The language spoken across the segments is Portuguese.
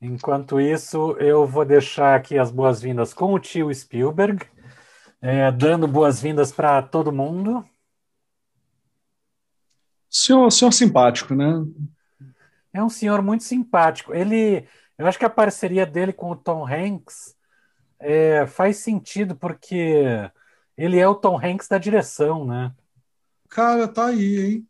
Enquanto isso, eu vou deixar aqui as boas-vindas com o tio Spielberg, é, dando boas-vindas para todo mundo. Senhor, senhor simpático, né? É um senhor muito simpático. Ele, eu acho que a parceria dele com o Tom Hanks é, faz sentido porque ele é o Tom Hanks da direção, né? Cara, tá aí, hein?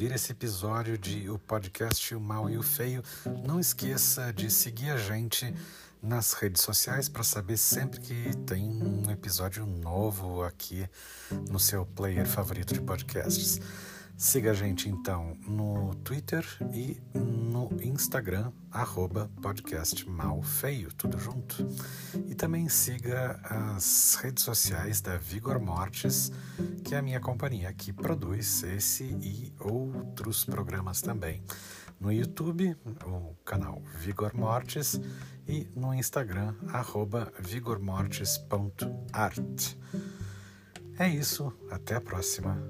Ouvir esse episódio de o podcast O Mal e o Feio, não esqueça de seguir a gente nas redes sociais para saber sempre que tem um episódio novo aqui no seu player favorito de podcasts. Siga a gente então no Twitter e no Instagram, arroba podcast mal feio, tudo junto. E também siga as redes sociais da Vigor Mortis, que é a minha companhia que produz esse e outros programas também. No YouTube, o canal Vigor Mortis e no Instagram, arroba vigormortis.art. É isso, até a próxima.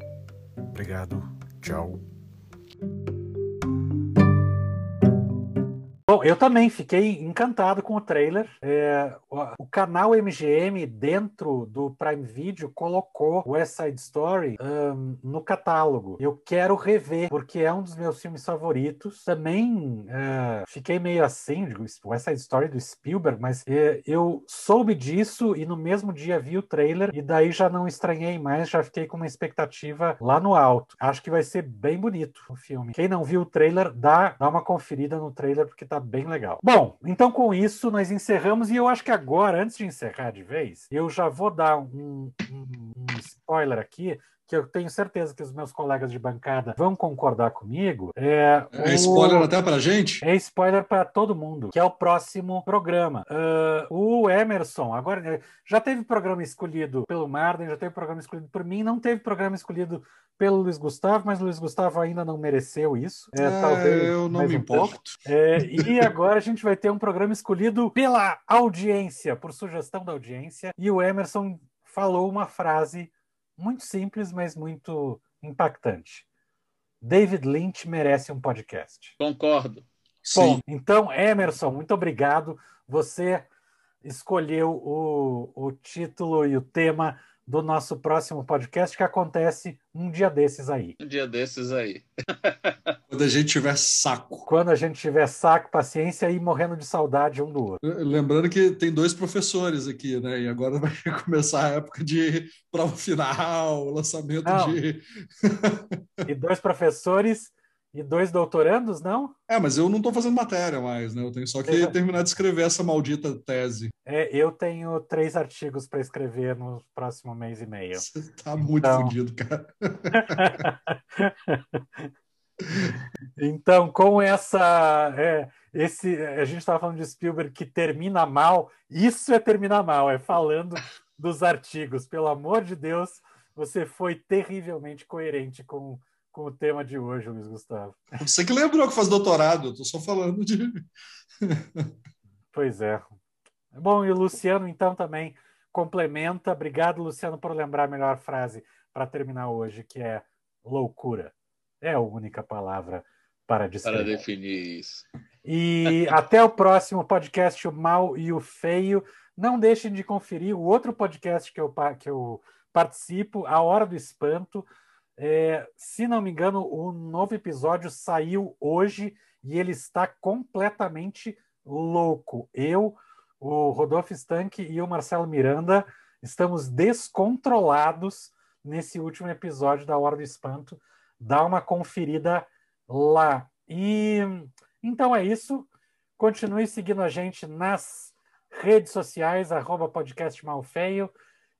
Obrigado, tchau. Bom, eu também fiquei encantado com o trailer. É, o, o, canal MGM, dentro do Prime Video, colocou West Side Story um, no catálogo. Eu quero rever, porque é um dos meus filmes favoritos. Também uh, fiquei meio assim, digo, West Side Story do Spielberg, mas uh, eu soube disso e no mesmo dia vi o trailer, e daí já não estranhei mais, já fiquei com uma expectativa lá no alto. Acho que vai ser bem bonito o filme. Quem não viu o trailer, dá, dá uma conferida no trailer, porque tá bem legal. Bom, então com isso nós encerramos e eu acho que agora, antes de encerrar de vez, eu já vou dar um, um, um spoiler aqui que eu tenho certeza que os meus colegas de bancada vão concordar comigo. É, é o... spoiler até para gente? É spoiler para todo mundo, que é o próximo programa. Uh, o Emerson, agora já teve programa escolhido pelo Marden, já teve programa escolhido por mim, não teve programa escolhido pelo Luiz Gustavo, mas o Luiz Gustavo ainda não mereceu isso. É, é talvez eu não me um importo. É, e agora a gente vai ter um programa escolhido pela audiência, por sugestão da audiência, e o Emerson falou uma frase muito simples, mas muito impactante. David Lynch merece um podcast. Concordo. Bom, Sim. então, Emerson, muito obrigado. Você escolheu o, o título e o tema do nosso próximo podcast, que acontece um dia desses aí. Um dia desses aí. Quando a gente tiver saco. Quando a gente tiver saco, paciência e morrendo de saudade um do outro. Lembrando que tem dois professores aqui, né? E agora vai começar a época de prova final, lançamento Não. de. e dois professores e dois doutorandos, não? É, mas eu não estou fazendo matéria mais, né? Eu tenho só que é. terminar de escrever essa maldita tese. É, eu tenho três artigos para escrever no próximo mês e meio. Você tá muito então... fodido, cara. então, com essa. É, esse, a gente estava falando de Spielberg que termina mal. Isso é terminar mal, é falando dos artigos. Pelo amor de Deus, você foi terrivelmente coerente com com o tema de hoje, Luiz Gustavo. Você que lembrou que faz doutorado, eu estou só falando de. pois é. Bom, e o Luciano, então, também complementa. Obrigado, Luciano, por lembrar a melhor frase para terminar hoje, que é loucura. É a única palavra para descrever. Para definir isso. E até o próximo podcast, O Mal e o Feio. Não deixem de conferir o outro podcast que eu, que eu participo, A Hora do Espanto É, se não me engano, o novo episódio saiu hoje e ele está completamente louco. Eu, o Rodolfo Stank e o Marcelo Miranda estamos descontrolados nesse último episódio da Hora do Espanto. Dá uma conferida lá. E então é isso. Continue seguindo a gente nas redes sociais, arroba podcast Malfeio,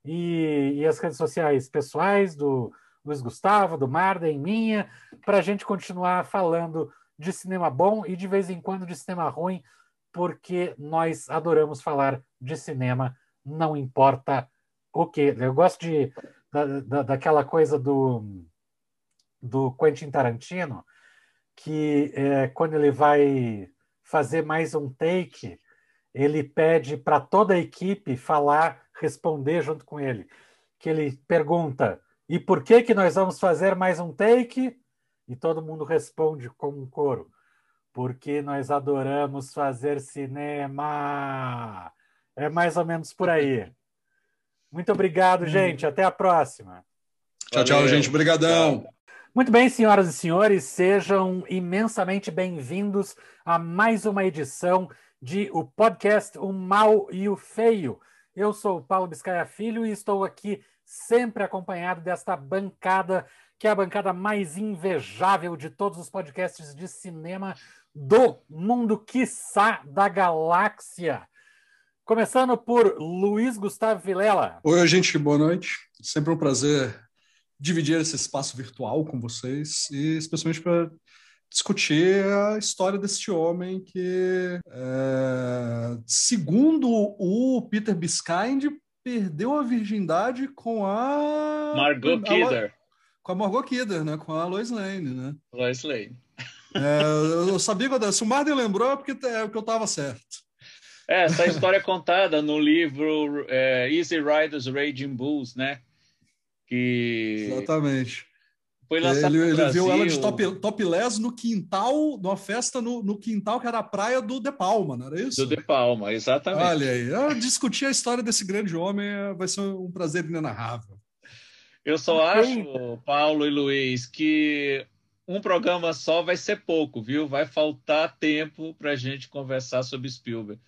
e, e as redes sociais pessoais do Luiz Gustavo, do Marden, minha, para a gente continuar falando de cinema bom e de vez em quando de cinema ruim, porque nós adoramos falar de cinema, não importa o que. Eu gosto de, da, da, daquela coisa do, do Quentin Tarantino, que é, quando ele vai fazer mais um take, ele pede para toda a equipe falar, responder junto com ele. Que ele pergunta: e por que que nós vamos fazer mais um take? E todo mundo responde com um coro: porque nós adoramos fazer cinema. É mais ou menos por aí. Muito obrigado, gente. Até a próxima. Tchau, tchau, gente. Obrigadão. Muito bem, senhoras e senhores, sejam imensamente bem-vindos a mais uma edição de o podcast O Mal e o Feio. Eu sou o Paulo Biscaia Filho e estou aqui sempre acompanhado desta bancada, que é a bancada mais invejável de todos os podcasts de cinema do mundo, quiçá da galáxia. Começando por Luiz Gustavo Vilela. Oi, gente, boa noite. Sempre um prazer dividir esse espaço virtual com vocês e especialmente para discutir a história deste homem que, é, segundo o Peter Biskind, perdeu a virgindade com a Margot Kidder. Com a Margot Kidder, né? Com a Lois Lane, né? Lois Lane. É, eu sabia que se o Marden lembrou é porque, é porque eu estava certo. É, essa história é contada no livro é, Easy Riders Raging Bulls, né? que exatamente foi lançado ele, ele viu ela de top, topless no quintal, numa festa no, no, quintal que era a praia do De Palma, não era isso? Do De Palma, exatamente. Olha aí, eu discutir a história desse grande homem vai ser um prazer inenarrável. Eu só acho, Paulo e Luiz, que um programa só vai ser pouco, viu? Vai faltar tempo para a gente conversar sobre Spielberg.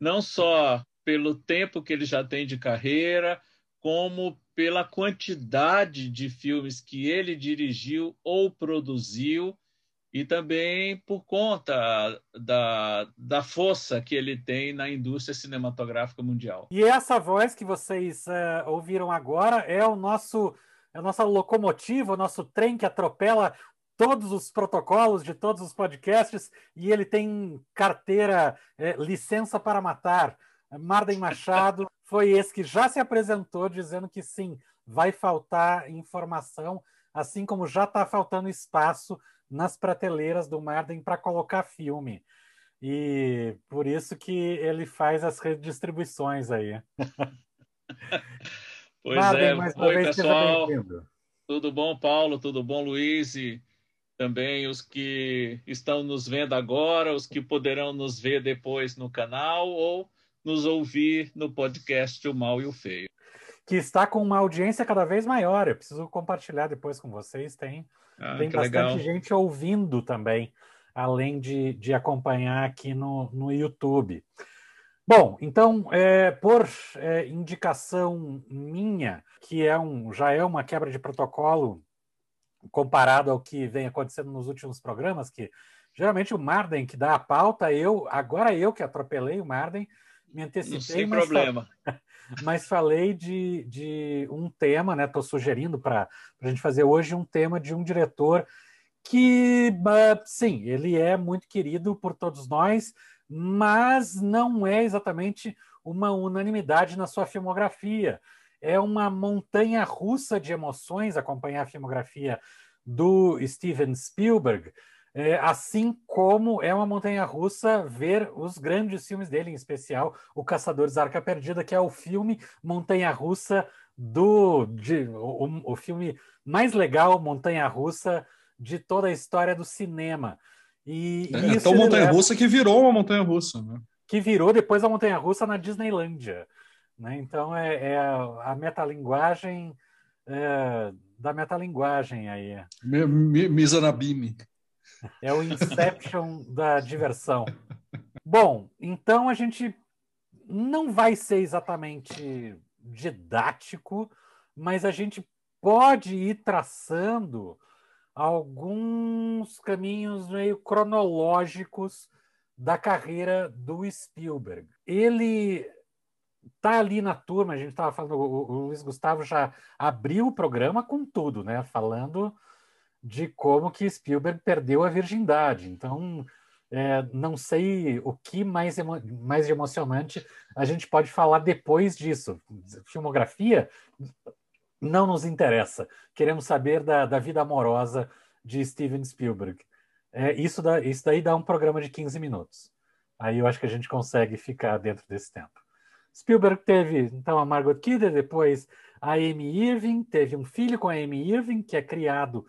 Não só pelo tempo que ele já tem de carreira, como pela quantidade de filmes que ele dirigiu ou produziu e também por conta da, da força que ele tem na indústria cinematográfica mundial. E essa voz que vocês uh, ouviram agora é o nosso é a nossa locomotiva, o nosso trem que atropela todos os protocolos de todos os podcasts e ele tem carteira, é, licença para matar. Marden Machado foi esse que já se apresentou dizendo que sim, vai faltar informação, assim como já está faltando espaço nas prateleiras do Marden para colocar filme. E por isso que ele faz as redistribuições aí. Pois Marden, é, mais Oi, pessoal. Tudo bom, Paulo? Tudo bom, Luiz? E também os que estão nos vendo agora, os que poderão nos ver depois no canal ou nos ouvir no podcast O Mal e o Feio. Que está com uma audiência cada vez maior. Eu preciso compartilhar depois com vocês. Tem, ah, tem bastante legal. gente ouvindo também, além de, de acompanhar aqui no, no YouTube. Bom, então, é, por é, indicação minha, que é um, já é uma quebra de protocolo comparado ao que vem acontecendo nos últimos programas, que geralmente o Marden que dá a pauta, eu agora eu que atropelei o Marden, me antecipei. Sem mas problema. Falei, mas falei de, de um tema, né? Estou sugerindo para a gente fazer hoje um tema de um diretor que, sim, ele é muito querido por todos nós, mas não é exatamente uma unanimidade na sua filmografia. É uma montanha russa de emoções acompanhar a filmografia do Steven Spielberg. É, assim como é uma montanha russa ver os grandes filmes dele, em especial O Caçadores da Arca Perdida, que é o filme montanha russa do de, o, o filme mais legal montanha russa de toda a história do cinema. E, é, isso tão montanha russa que virou uma montanha russa, né? Que virou depois a montanha russa na Disneylândia. Né? Então é, é a, metalinguagem é, da metalinguagem aí. Misanabime. É o Inception da diversão. Bom, então a gente não vai ser exatamente didático, mas a gente pode ir traçando alguns caminhos meio cronológicos da carreira do Spielberg. Ele tá ali na turma, a gente estava falando, o, Luiz Gustavo já abriu o programa com tudo, né? Falando de como que Spielberg perdeu a virgindade. Então, é, não sei o que mais, emo mais emocionante a gente pode falar depois disso. Filmografia não nos interessa. Queremos saber da, da vida amorosa de Steven Spielberg. É, isso, isso daí dá um programa de 15 minutos. Aí eu acho que a gente consegue ficar dentro desse tempo. Spielberg teve, então, a Margot Kidder, depois a Amy Irving, teve um filho com a Amy Irving, que é criado,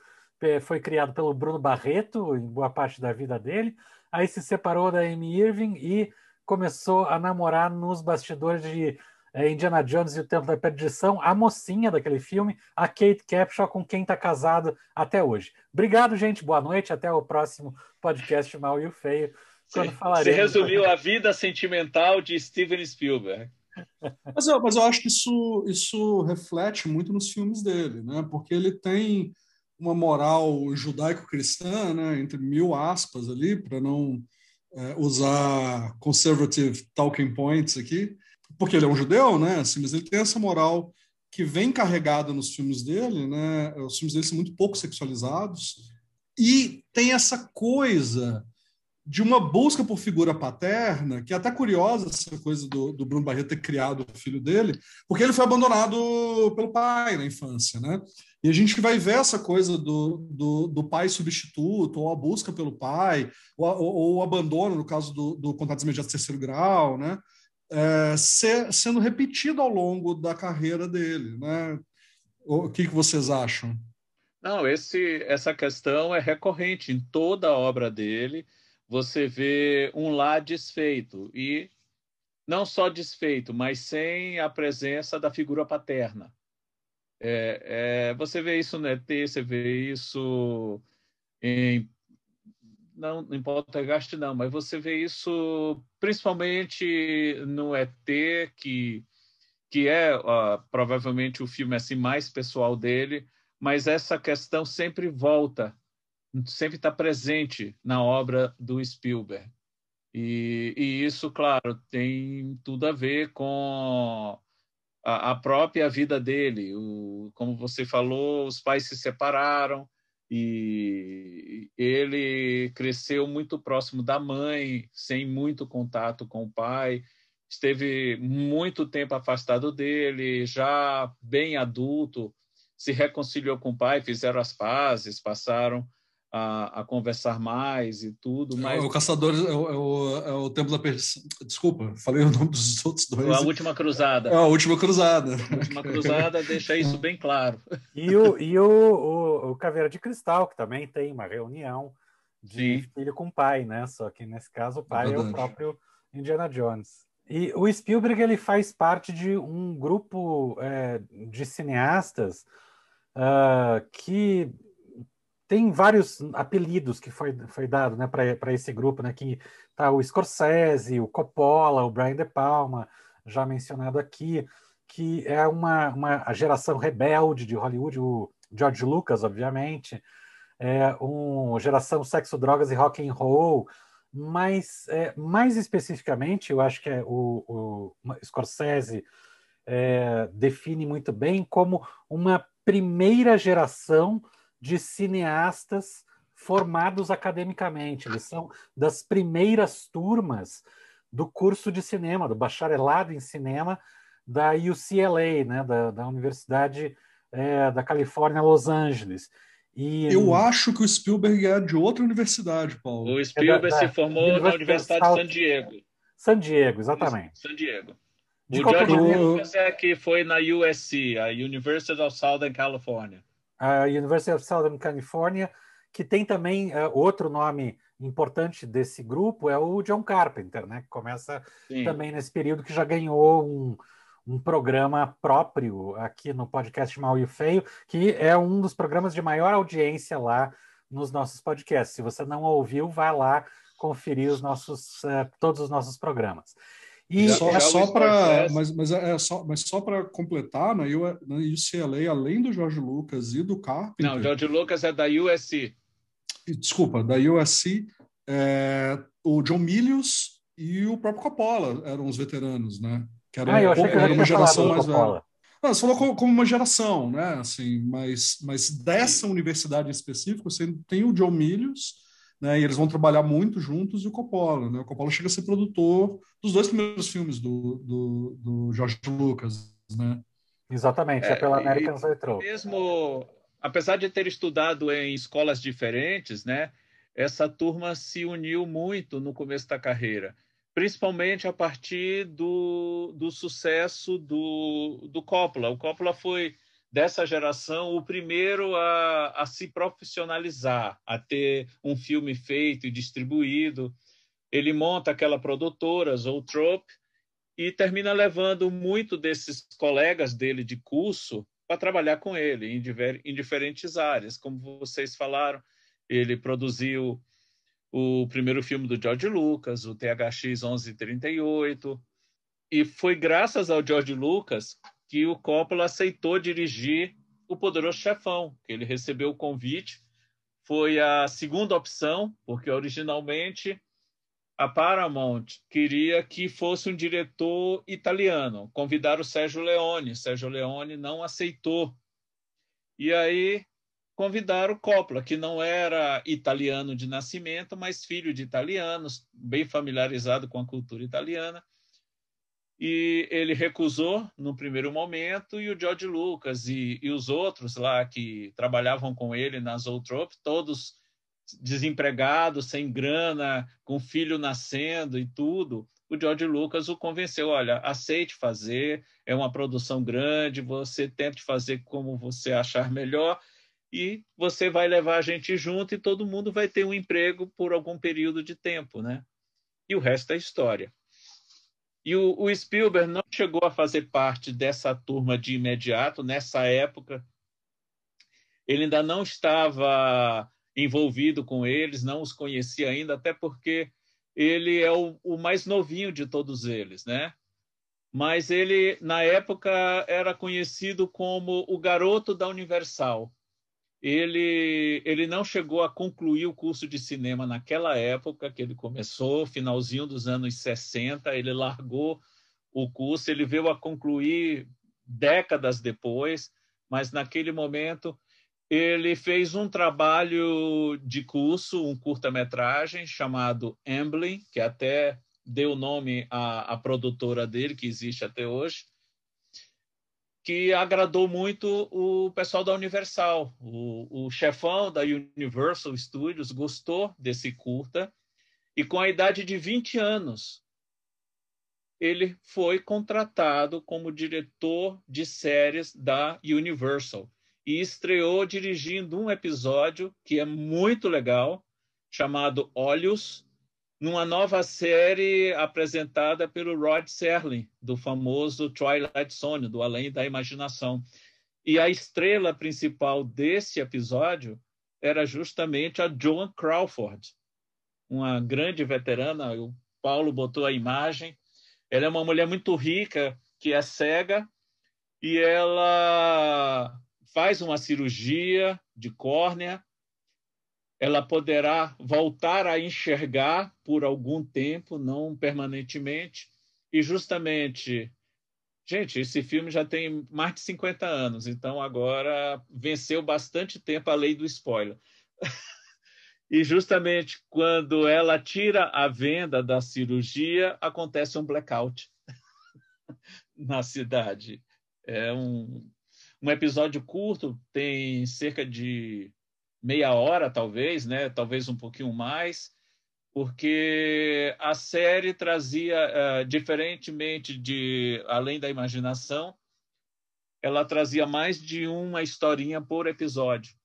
foi criado pelo Bruno Barreto em boa parte da vida dele. Aí se separou da Amy Irving e começou a namorar nos bastidores de é, Indiana Jones e o Templo da Perdição, a mocinha daquele filme, a Kate Capshaw, com quem está casado até hoje. Obrigado, gente. Boa noite. Até o próximo podcast Mal e o Feio. Quando Você resumiu a vida sentimental de Steven Spielberg. Mas eu, mas eu acho que isso, isso reflete muito nos filmes dele, né? porque ele tem uma moral judaico-cristã, né? entre mil aspas ali, para não é, usar conservative talking points aqui, porque ele é um judeu, né? Assim, mas ele tem essa moral que vem carregada nos filmes dele, né? Os filmes dele são muito pouco sexualizados e tem essa coisa de uma busca por figura paterna, que é até curiosa essa coisa do, do, Bruno Barreto ter criado o filho dele, porque ele foi abandonado pelo pai na infância, né? E a gente vai ver essa coisa do, do, do pai substituto, ou a busca pelo pai, ou, ou, ou o abandono, no caso do, do contato imediato terceiro grau, né? É, ser, sendo repetido ao longo da carreira dele, né? O que, que vocês acham? Não, esse, essa questão é recorrente em toda a obra dele você vê um lá desfeito e não só desfeito, mas sem a presença da figura paterna. É, é, você vê isso no ET, você vê isso em não em Poltergeist não, mas você vê isso principalmente no ET que que é uh, provavelmente o filme assim mais pessoal dele, mas essa questão sempre volta sempre está presente na obra do Spielberg. E, e, isso, claro, tem tudo a ver com a, a própria vida dele. O, como você falou, os pais se separaram e ele cresceu muito próximo da mãe, sem muito contato com o pai. Esteve muito tempo afastado dele, já bem adulto, se reconciliou com o pai, fizeram as pazes, passaram a, a, conversar mais e tudo. Mas... É, o Caçador é o, é o, é o Templo da Perdição. Desculpa, falei o nome dos outros dois. A Última Cruzada. É a Última Cruzada. A Última Cruzada deixa isso bem claro. E o, e o, o, o Caveira de Cristal, que também tem uma reunião de Sim. filho com pai, né? Só que nesse caso o pai é, é o próprio Indiana Jones. E o Spielberg ele faz parte de um grupo é, de cineastas uh, que tem vários apelidos que foi, foi dado né, para esse grupo, né, que tá o Scorsese, o Coppola, o Brian De Palma, já mencionado aqui, que é uma, uma geração rebelde de Hollywood, o George Lucas, obviamente, é uma geração sexo, drogas e rock and roll, mas é, mais especificamente, eu acho que é o, o Scorsese é, define muito bem como uma primeira geração de cineastas formados academicamente. Eles são das primeiras turmas do curso de cinema, do bacharelado em cinema da UCLA, né, da, da Universidade é, da Califórnia, Los Angeles. E, Eu acho que o Spielberg é de outra universidade, Paulo. O Spielberg é da, da, se formou na Universidade de San Diego. San Diego, exatamente. San Diego. De o George Lucas é que foi na USC, a University of Southern California a University of Southern California, que tem também uh, outro nome importante desse grupo, é o John Carpenter, né? que começa Sim. também nesse período que já ganhou um, um programa próprio aqui no podcast Mal e Feio, que é um dos programas de maior audiência lá nos nossos podcasts. Se você não ouviu, vai lá conferir os nossos, uh, todos os nossos programas. E só, é só para mas, mas, é só, mas só para completar, na, na UCLA, além do Jorge Lucas e do Carpenter... Não, Jorge Lucas é da USC. Desculpa, da USC, é, o John Milius e o próprio Coppola eram os veteranos, né? Que era, ah, eu achei que era uma geração mais velha. Não, você falou como uma geração, né? Assim, mas, mas dessa universidade específica, você tem o John Milius, né? E eles vão trabalhar muito juntos e o Coppola, né? O Coppola chega a ser produtor dos dois primeiros filmes do, do, do George Lucas, né? Exatamente, é, é pela American Central. Mesmo, apesar de ter estudado em escolas diferentes, né? Essa turma se uniu muito no começo da carreira, principalmente a partir do, do sucesso do, do Coppola. O Coppola foi dessa geração o primeiro a, a se profissionalizar, a ter um filme feito e distribuído. Ele monta aquela produtora, Zootrope, e termina levando muito desses colegas dele de curso para trabalhar com ele em, diver, em diferentes áreas. Como vocês falaram, ele produziu o primeiro filme do George Lucas, o THX 1138, e foi graças ao George Lucas que o Coppola aceitou dirigir O Poderoso Chefão, que ele recebeu o convite. Foi a segunda opção, porque originalmente a Paramount queria que fosse um diretor italiano. Convidaram o Sérgio Leone. Sérgio Leone não aceitou. E aí convidaram o Coppola, que não era italiano de nascimento, mas filho de italianos, bem familiarizado com a cultura italiana e ele recusou no primeiro momento e o George Lucas e, e os outros lá que trabalhavam com ele na Zootrope, todos desempregados, sem grana, com filho nascendo e tudo, o George Lucas o convenceu, olha, aceite fazer, é uma produção grande, você tente fazer como você achar melhor e você vai levar a gente junto e todo mundo vai ter um emprego por algum período de tempo, né? E o resto é história. E o, o, Spielberg não chegou a fazer parte dessa turma de imediato, nessa época. Ele ainda não estava envolvido com eles, não os conhecia ainda, até porque ele é o, o mais novinho de todos eles, né? Mas ele, na época, era conhecido como o garoto da Universal ele, ele não chegou a concluir o curso de cinema naquela época que ele começou, finalzinho dos anos 60, ele largou o curso, ele veio a concluir décadas depois, mas naquele momento ele fez um trabalho de curso, um curta-metragem chamado Amblin, que até deu nome à, à produtora dele, que existe até hoje, que agradou muito o pessoal da Universal. O, o chefão da Universal Studios gostou desse curta e, com a idade de 20 anos, ele foi contratado como diretor de séries da Universal e estreou dirigindo um episódio que é muito legal, chamado Olhos, numa nova série apresentada pelo Rod Serling, do famoso Twilight Zone, do Além da Imaginação. E a estrela principal desse episódio era justamente a Joan Crawford, uma grande veterana. O Paulo botou a imagem. Ela é uma mulher muito rica, que é cega, e ela faz uma cirurgia de córnea ela poderá voltar a enxergar por algum tempo, não permanentemente, e justamente, gente, esse filme já tem mais de 50 anos, então agora venceu bastante tempo a lei do spoiler. e justamente quando ela tira a venda da cirurgia, acontece um blackout na cidade. É um, um episódio curto, tem cerca de meia hora, talvez, né? Talvez um pouquinho mais, porque a série trazia, uh, diferentemente de Além da Imaginação, ela trazia mais de uma historinha por episódio.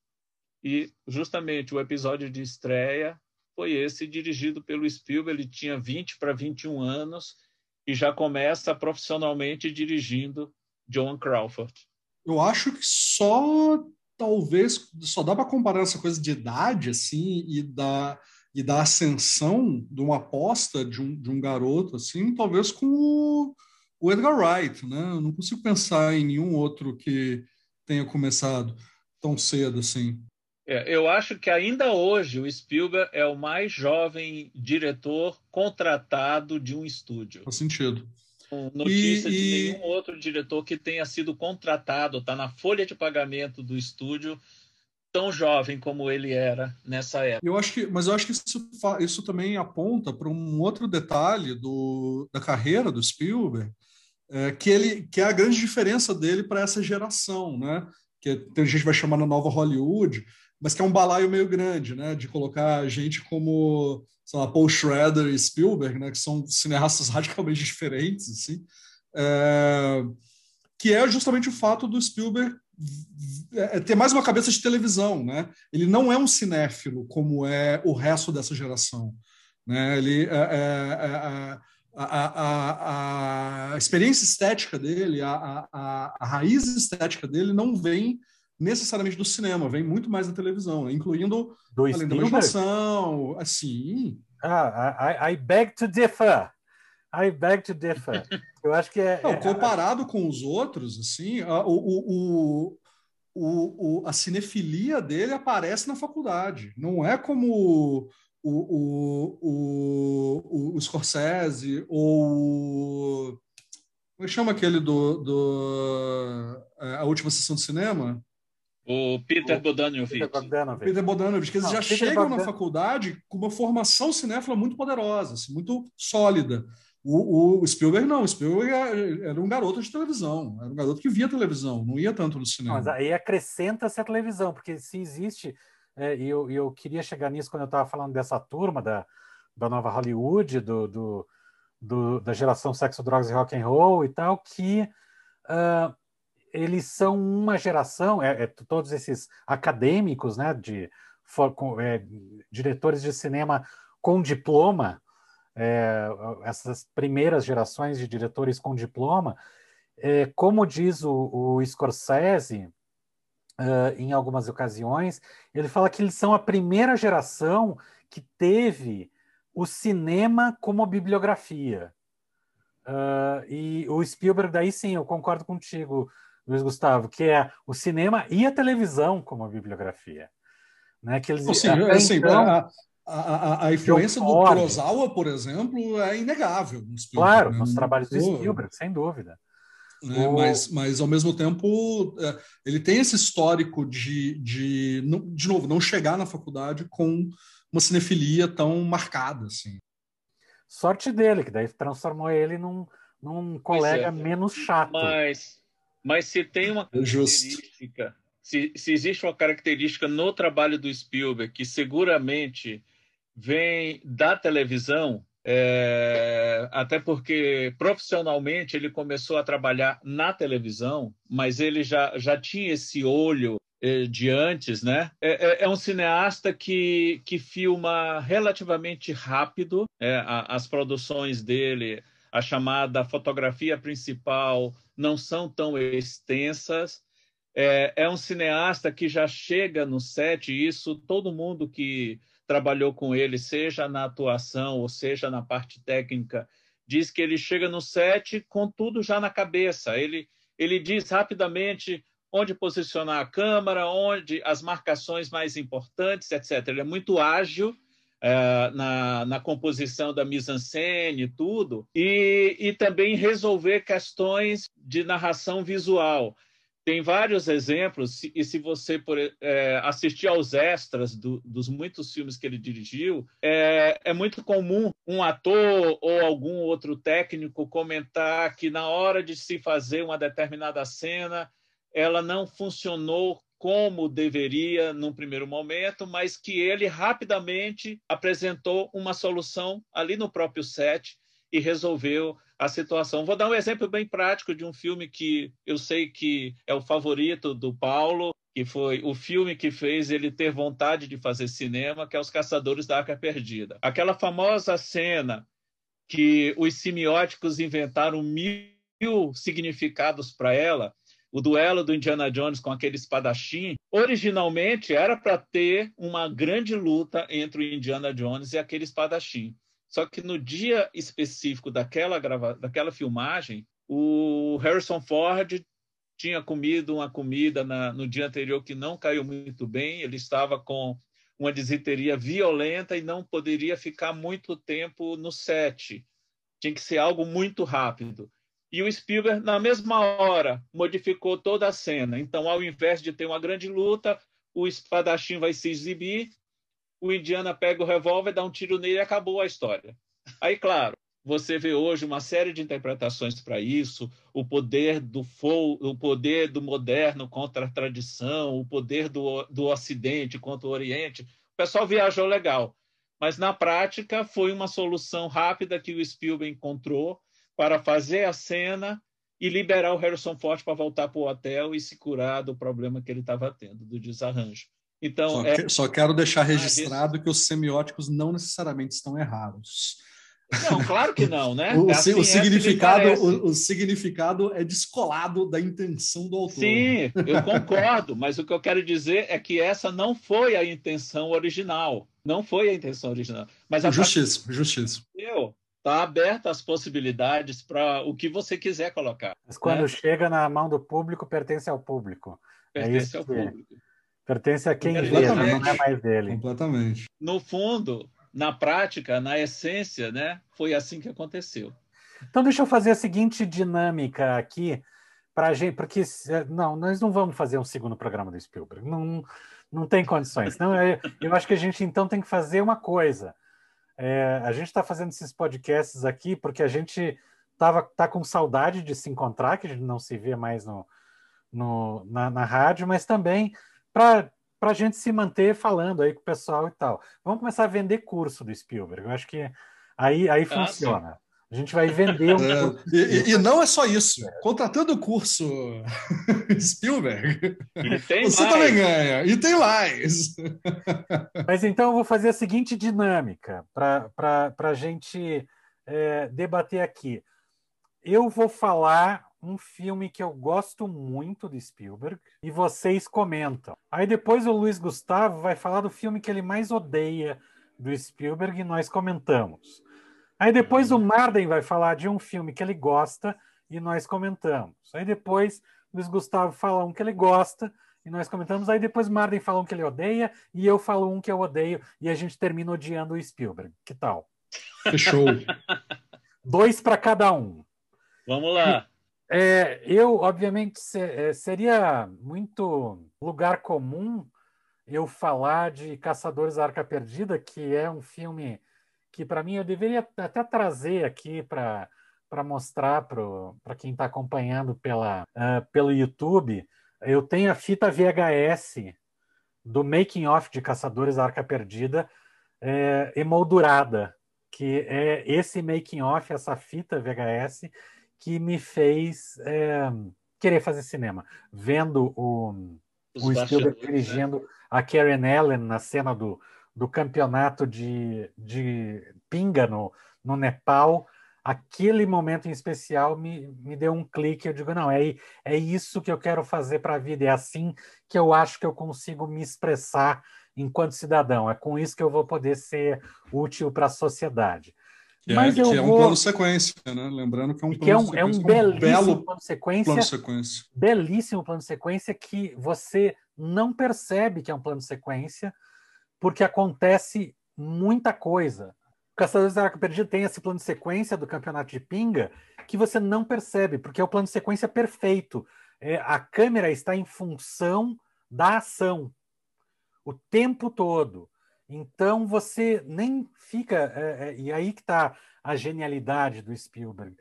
E justamente o episódio de estreia foi esse, dirigido pelo Spielberg. Ele tinha 20 para 21 anos e já começa profissionalmente dirigindo Joan Crawford. Eu acho que só talvez só dá para comparar essa coisa de idade assim e da e da ascensão de uma aposta de um, de um garoto assim, talvez com o, o Edgar Wright, né? Eu não consigo pensar em nenhum outro que tenha começado tão cedo assim. É, eu acho que ainda hoje o Spielberg é o mais jovem diretor contratado de um estúdio. Faz sentido. Notícia e, de e... nenhum outro diretor que tenha sido contratado, está na folha de pagamento do estúdio, tão jovem como ele era nessa época. Eu acho que, mas eu acho que isso, isso também aponta para um outro detalhe do, da carreira do Spielberg, é, que ele que é a grande diferença dele para essa geração, né? Que a gente vai chamar na nova Hollywood, mas que é um balaio meio grande, né? De colocar gente como, sei lá, Paul Schrader e Spielberg, né? Que são cineastas radicalmente diferentes, assim. É, que é justamente o fato do Spielberg é, é ter mais uma cabeça de televisão, né? Ele não é um cinéfilo como é o resto dessa geração, né? Ele é, é, é a, a, a, experiência estética dele, a, a, a, raiz estética dele não vem necessariamente do cinema, vem muito mais da televisão, incluindo do além da animação, assim. Ah, I, I, beg to differ. I beg to differ. Eu acho que é. Não, é, comparado com os outros, assim, a, o, o, o, o, a cinefilia dele aparece na faculdade. Não é como o, o, o, o Scorsese ou. Como é que chama aquele do, do. É, a última sessão de cinema? O Peter Bodanovich. Peter Bodanovich. Que eles Não, já Peter chegam Bogdan... na faculdade com uma formação cinéfila muito poderosa, assim, muito sólida. O, o, Spielberg não, o Spielberg era um garoto de televisão, era um garoto que via televisão, não ia tanto no cinema. Mas aí acrescenta-se a televisão, porque se existe, é, e eu, eu queria chegar nisso quando eu estava falando dessa turma da, da nova Hollywood, do, do, do, da geração sexo, drogas e rock and roll e tal, que uh, eles são uma geração, é, é, todos esses acadêmicos, né, de for, com, é, diretores de cinema com diploma, é, essas primeiras gerações de diretores com diploma, é, como diz o, o Scorsese, uh, em algumas ocasiões, ele fala que eles são a primeira geração que teve o cinema como bibliografia. Uh, e o Spielberg, daí sim, eu concordo contigo, Luiz Gustavo, que é o cinema e a televisão como a bibliografia. Né? Que eles, Sim, assim, então, a, a, a, influência do Kurosawa, por exemplo, é inegável. No claro, né? nos trabalhos do Spielberg, sem dúvida. Né? O... Mas, mas, ao mesmo tempo, é, ele tem esse histórico de, de, de novo, não chegar na faculdade com uma cinefilia tão marcada. Assim. Sorte dele, que daí transformou ele num, num colega é, menos chato. Mas, mas se tem uma é característica, se, se existe uma característica no trabalho do Spielberg que seguramente vem da televisão, é, até porque profissionalmente ele começou a trabalhar na televisão, mas ele já, já tinha esse olho é, de antes, né? É, é, é, um cineasta que, que filma relativamente rápido é, a, as produções dele a chamada fotografia principal não são tão extensas. É, é, um cineasta que já chega no set, e isso todo mundo que trabalhou com ele, seja na atuação ou seja na parte técnica, diz que ele chega no set com tudo já na cabeça. Ele, ele diz rapidamente onde posicionar a câmera, onde as marcações mais importantes, etc. Ele é muito ágil é, na, na, composição da mise-en-scène e tudo, e, e também resolver questões de narração visual. Tem vários exemplos, e se você por, é, assistir aos extras do, dos muitos filmes que ele dirigiu, é, é muito comum um ator ou algum outro técnico comentar que na hora de se fazer uma determinada cena, ela não funcionou como deveria num primeiro momento, mas que ele rapidamente apresentou uma solução ali no próprio set e resolveu a situação. Vou dar um exemplo bem prático de um filme que eu sei que é o favorito do Paulo, que foi o filme que fez ele ter vontade de fazer cinema, que é Os Caçadores da Arca Perdida. Aquela famosa cena que os semióticos inventaram mil significados para ela. O duelo do Indiana Jones com aquele espadachim, originalmente era para ter uma grande luta entre o Indiana Jones e aquele espadachim. Só que no dia específico daquela, grava... daquela filmagem, o Harrison Ford tinha comido uma comida na... no dia anterior que não caiu muito bem, ele estava com uma desiteria violenta e não poderia ficar muito tempo no set. Tinha que ser algo muito rápido. E o Spielberg, na mesma hora, modificou toda a cena. Então, ao invés de ter uma grande luta, o espadachim vai se exibir, o Indiana pega o revólver, dá um tiro nele e acabou a história. Aí, claro, você vê hoje uma série de interpretações para isso, o poder do o poder do moderno contra a tradição, o poder do, do Ocidente contra o Oriente. O pessoal viajou legal, mas na prática foi uma solução rápida que o Spielberg encontrou para fazer a cena e liberar o Harrison Ford para voltar para o hotel e se curar do problema que ele estava tendo, do desarranjo. Então, só, é... que, só quero deixar registrado que os semióticos não necessariamente estão errados. Não, claro que não, né? o, assim, o, significado, é o, o, significado é descolado da intenção do autor. Sim, eu concordo, mas o que eu quero dizer é que essa não foi a intenção original. Não foi a intenção original. Mas a justiça. Eu, está aberta as possibilidades para o que você quiser colocar. Mas quando né? chega na mão do público, pertence ao público. É pertence é ao público. Pertence a quem vê, não é mais dele. Completamente. No fundo, na prática, na essência, né, foi assim que aconteceu. Então deixa eu fazer a seguinte dinâmica aqui para gente, porque não, nós não vamos fazer um segundo programa do Spielberg, não, não tem condições. Não, eu, eu acho que a gente então tem que fazer uma coisa. É, a gente está fazendo esses podcasts aqui porque a gente tava tá com saudade de se encontrar, que a gente não se vê mais no, no na, na rádio, mas também para a gente se manter falando aí com o pessoal e tal. Vamos começar a vender curso do Spielberg. Eu acho que aí, aí ah, funciona. Sim. A gente vai vender um é, e, e, não é só isso. Contratando o curso Spielberg, você mais. também ganha. E tem mais. Mas então eu vou fazer a seguinte dinâmica para a gente é, debater aqui. Eu vou falar um filme que eu gosto muito de Spielberg e vocês comentam. Aí depois o Luiz Gustavo vai falar do filme que ele mais odeia do Spielberg e nós comentamos. Aí depois o Marden vai falar de um filme que ele gosta e nós comentamos. Aí depois o Luiz Gustavo fala um que ele gosta e nós comentamos. Aí depois o Marden fala um que ele odeia e eu falo um que eu odeio e a gente termina odiando o Spielberg. Que tal? Fechou. Dois para cada um. Vamos lá. É, eu, obviamente, é, seria muito lugar comum eu falar de Caçadores da Arca Perdida, que é um filme que, para mim, eu deveria até trazer aqui para para mostrar para quem está acompanhando pela, uh, pelo YouTube. Eu tenho a fita VHS do Making Off de Caçadores da Arca Perdida é, emoldurada, que é esse Making Off, essa fita VHS, que me fez é, querer fazer cinema. Vendo o, o Spielberg né? dirigindo né? a Karen Allen na cena do, do campeonato de, de pinga no, no Nepal, aquele momento em especial me, me deu um clique. Eu digo, não, é, é isso que eu quero fazer para a vida, é assim que eu acho que eu consigo me expressar enquanto cidadão, é com isso que eu vou poder ser útil para a sociedade. Que, Mas é, eu que é um plano sequência, né? Lembrando que é um plano é um, sequência. É um belíssimo belo plano sequência, plano sequência. Belíssimo plano sequência que você não percebe que é um plano sequência, porque acontece muita coisa. Caçadores da Arca Perdida tem esse plano de sequência do campeonato de pinga que você não percebe, porque é o plano de sequência perfeito. É, a câmera está em função da ação o tempo todo. Então você nem fica. É, é, e aí que está a genialidade do Spielberg.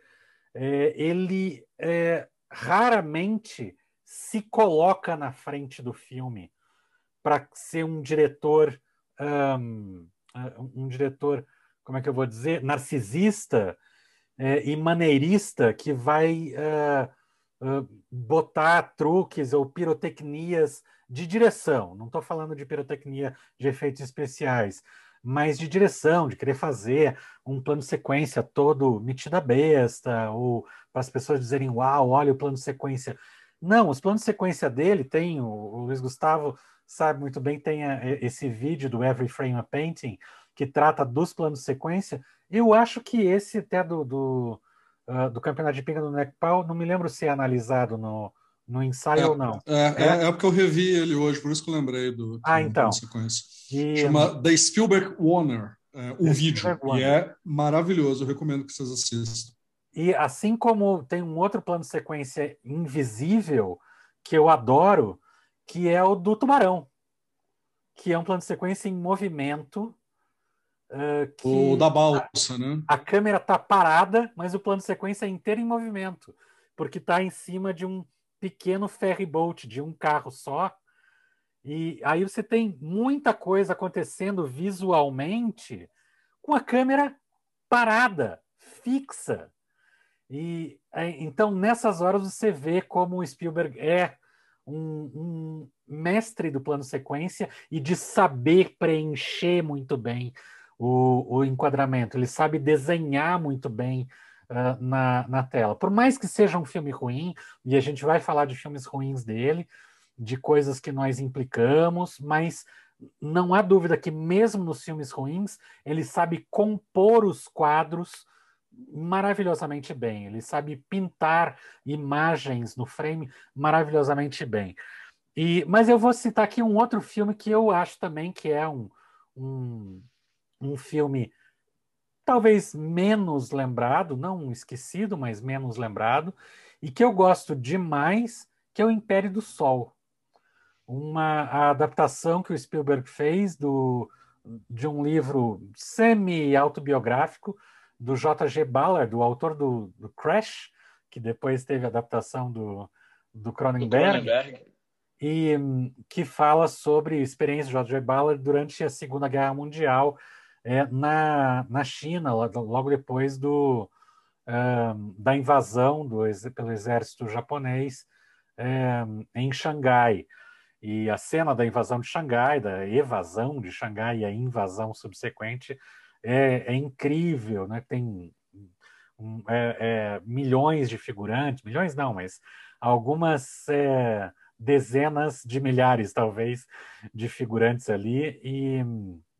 É, ele é, raramente se coloca na frente do filme para ser um diretor. Um, um, diretor, como é que eu vou dizer, narcisista é, e maneirista que vai uh, uh, botar truques ou pirotecnias de direção. Não estou falando de pirotecnia de efeitos especiais, mas de direção, de querer fazer um plano sequência todo metida besta, ou para as pessoas dizerem, uau, olha o plano sequência. Não, os planos de sequência dele tem, o Luiz Gustavo sabe muito bem, tem a, esse vídeo do Every Frame a Painting, que trata dos planos de sequência. Eu acho que esse até do, do, uh, do Campeonato de Pinga do Necpal, não me lembro se é analisado no, no ensaio é, ou não. É, é, é, porque eu revi ele hoje, por isso que eu lembrei do. Ah, então. E... Chama The Spielberg Warner, é, o The vídeo. E é maravilhoso, eu recomendo que vocês assistam. E assim como tem um outro plano de sequência invisível que eu adoro, que é o do tubarão, que é um plano de sequência em movimento. Uh, o da balsa, a, né? A câmera tá parada, mas o plano de sequência é inteiro em movimento, porque está em cima de um pequeno ferry boat de um carro só. E aí você tem muita coisa acontecendo visualmente com a câmera parada, fixa. E é, então nessas horas você vê como o Spielberg é um, um mestre do plano sequência e de saber preencher muito bem o, o enquadramento. Ele sabe desenhar muito bem uh, na, na tela. Por mais que seja um filme ruim, e a gente vai falar de filmes ruins dele, de coisas que nós implicamos, mas não há dúvida que, mesmo nos filmes ruins, ele sabe compor os quadros maravilhosamente bem. Ele sabe pintar imagens no frame maravilhosamente bem. E, mas eu vou citar aqui um outro filme que eu acho também que é um, um, um filme talvez menos lembrado, não esquecido, mas menos lembrado, e que eu gosto demais, que é o Império do Sol. Uma adaptação que o Spielberg fez do, de um livro semi-autobiográfico do J.G. Ballard, do autor do, do, Crash, que depois teve a adaptação do, do Cronenberg, do Cronenberg. e que fala sobre a experiência de J.G. Ballard durante a Segunda Guerra Mundial, é, na, na China, logo depois do, da invasão do, pelo exército japonês em Xangai. E a cena da invasão de Xangai, da evasão de Xangai e a invasão subsequente é, é incrível, né? Tem um, é, é, milhões de figurantes, milhões não, mas algumas é, dezenas de milhares, talvez, de figurantes ali. E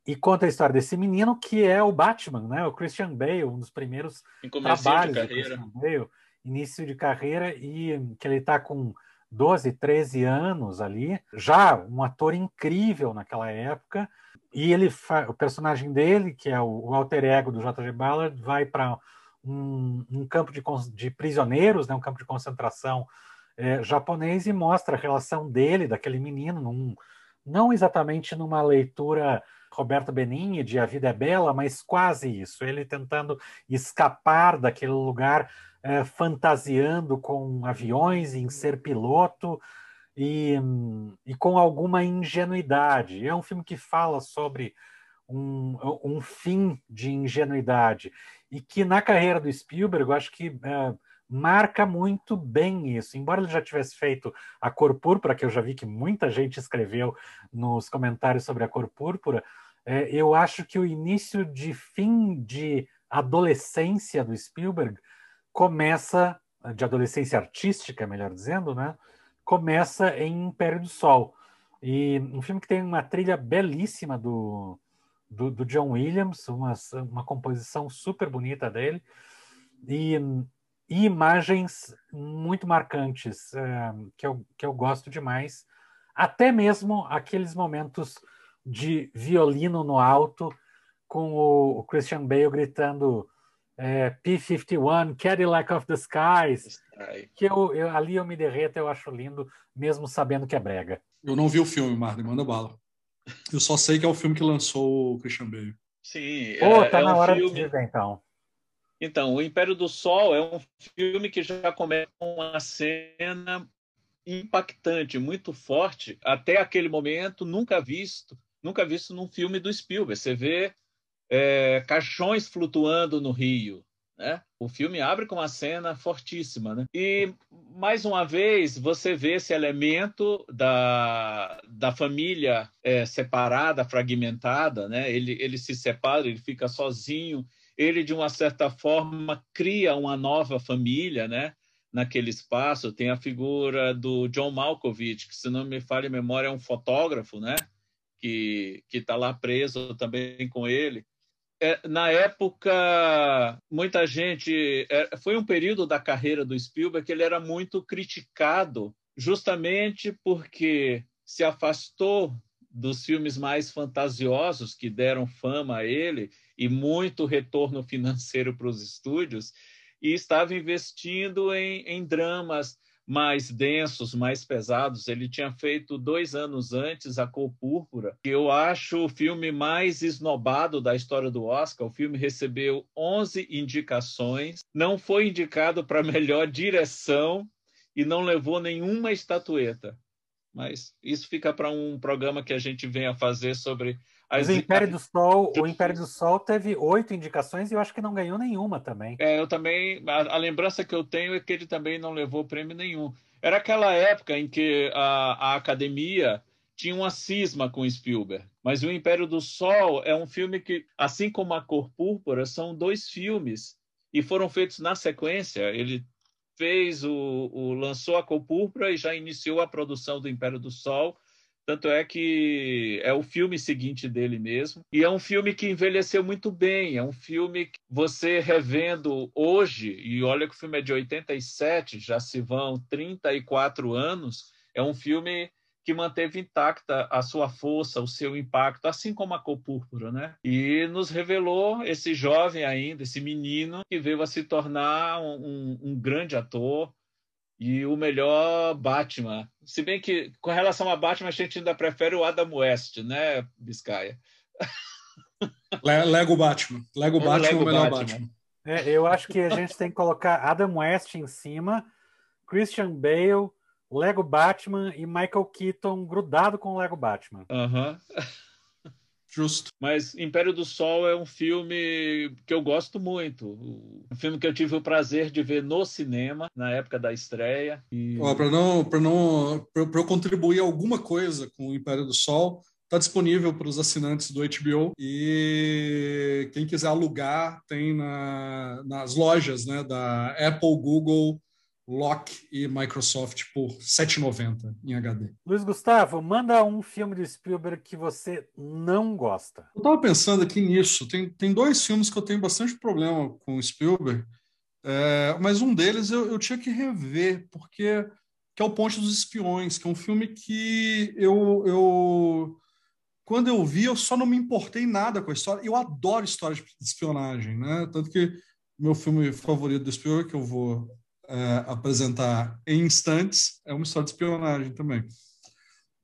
e conta a história desse menino que é o Batman, né? O Christian Bale, um dos primeiros trabalhos de do Christian Bale, início de carreira e que ele está com 12, 13 anos ali, já um ator incrível naquela época. E ele o personagem dele, que é o, alter ego do J.G. Ballard, vai para um, um, campo de, de, prisioneiros, né? Um campo de concentração é, japonês e mostra a relação dele, daquele menino, num, não exatamente numa leitura Roberto Benigni de A Vida é Bela, mas quase isso. Ele tentando escapar daquele lugar, é, fantasiando com aviões, em ser piloto e, e com alguma ingenuidade. É um filme que fala sobre um, um fim de ingenuidade e que na carreira do Spielberg, eu acho que é, marca muito bem isso. Embora ele já tivesse feito A Cor Púrpura, que eu já vi que muita gente escreveu nos comentários sobre A Cor Púrpura, é, eu acho que o início de fim de adolescência do Spielberg começa, de adolescência artística, melhor dizendo, né? Começa em Império do Sol. E um filme que tem uma trilha belíssima do, do, do John Williams, uma, uma composição super bonita dele. E e imagens muito marcantes é, que, eu, que eu gosto demais. Até mesmo aqueles momentos de violino no alto, com o, o Christian Bale gritando é, P-51, Cadillac of the Skies, que eu, eu, ali eu me derreto, eu acho lindo, mesmo sabendo que é brega. Eu não vi o filme, Marley, manda bala. Eu só sei que é o filme que lançou o Christian Bale. Sim, Pô, é, tá é na um hora filme... de dizer, então. Então, O Império do Sol é um filme que já começa com uma cena impactante, muito forte, até aquele momento nunca visto, nunca visto num filme do Spielberg. Você vê é, caixões flutuando no rio, Né? O filme abre com uma cena fortíssima. Né? E, mais uma vez, você vê esse elemento da, da família é, separada, fragmentada. Né? Ele, ele se separa, ele fica sozinho. Ele, de uma certa forma, cria uma nova família né? naquele espaço. Tem a figura do John Malkovich, que, se não me falha a memória, é um fotógrafo né? que está lá preso também com ele na época, muita gente. É, foi um período da carreira do Spielberg que ele era muito criticado, justamente porque se afastou dos filmes mais fantasiosos que deram fama a ele e muito retorno financeiro para os estúdios, e estava investindo em, em dramas mais densos, mais pesados. Ele tinha feito dois anos antes A Cor Púrpura, que eu acho o filme mais esnobado da história do Oscar. O filme recebeu 11 indicações, não foi indicado para melhor direção e não levou nenhuma estatueta. Mas isso fica para um programa que a gente venha fazer sobre mas o Império do Sol, o Império do Sol teve oito indicações e eu acho que não ganhou nenhuma também. É, eu também. A, a, lembrança que eu tenho é que ele também não levou prêmio nenhum. Era aquela época em que a, a academia tinha uma cisma com Spielberg. Mas o Império do Sol é um filme que, assim como a Cor Púrpura, são dois filmes e foram feitos na sequência. Ele fez o, o lançou a Cor Púrpura e já iniciou a produção do Império do Sol tanto é que é o filme seguinte dele mesmo. E é um filme que envelheceu muito bem. É um filme que você revendo hoje, e olha que o filme é de 87, já se vão 34 anos, é um filme que manteve intacta a sua força, o seu impacto, assim como a cor púrpura, né? E nos revelou esse jovem ainda, esse menino que veio a se tornar um, um, um grande ator, e o melhor Batman. Se bem que, com relação a Batman, a gente ainda prefere o Adam West, né, Biscaia? Lego Batman. Lego Batman Lego é o melhor Batman. Batman. É, eu acho que a gente tem que colocar Adam West em cima, Christian Bale, Lego Batman e Michael Keaton grudado com o Lego Batman. Aham. Uhum. Justo. Mas Império do Sol é um filme que eu gosto muito. Um filme que eu tive o prazer de ver no cinema na época da estreia. E... para não, para não, para eu contribuir alguma coisa com o Império do Sol, está disponível para os assinantes do HBO e quem quiser alugar tem na, nas lojas né, da Apple, Google, Lock e Microsoft por 7,90 em HD. Luiz Gustavo, manda um filme do Spielberg que você não gosta. Eu estava pensando aqui nisso. Tem, tem dois filmes que eu tenho bastante problema com o Spielberg, é, mas um deles eu, eu tinha que rever, porque que é o Ponte dos Espiões, que é um filme que eu, eu quando eu vi, eu só não me importei nada com a história. Eu adoro histórias de espionagem, né? Tanto que meu filme favorito do Spielberg, que eu vou é, apresentar em instantes, é uma história de espionagem também.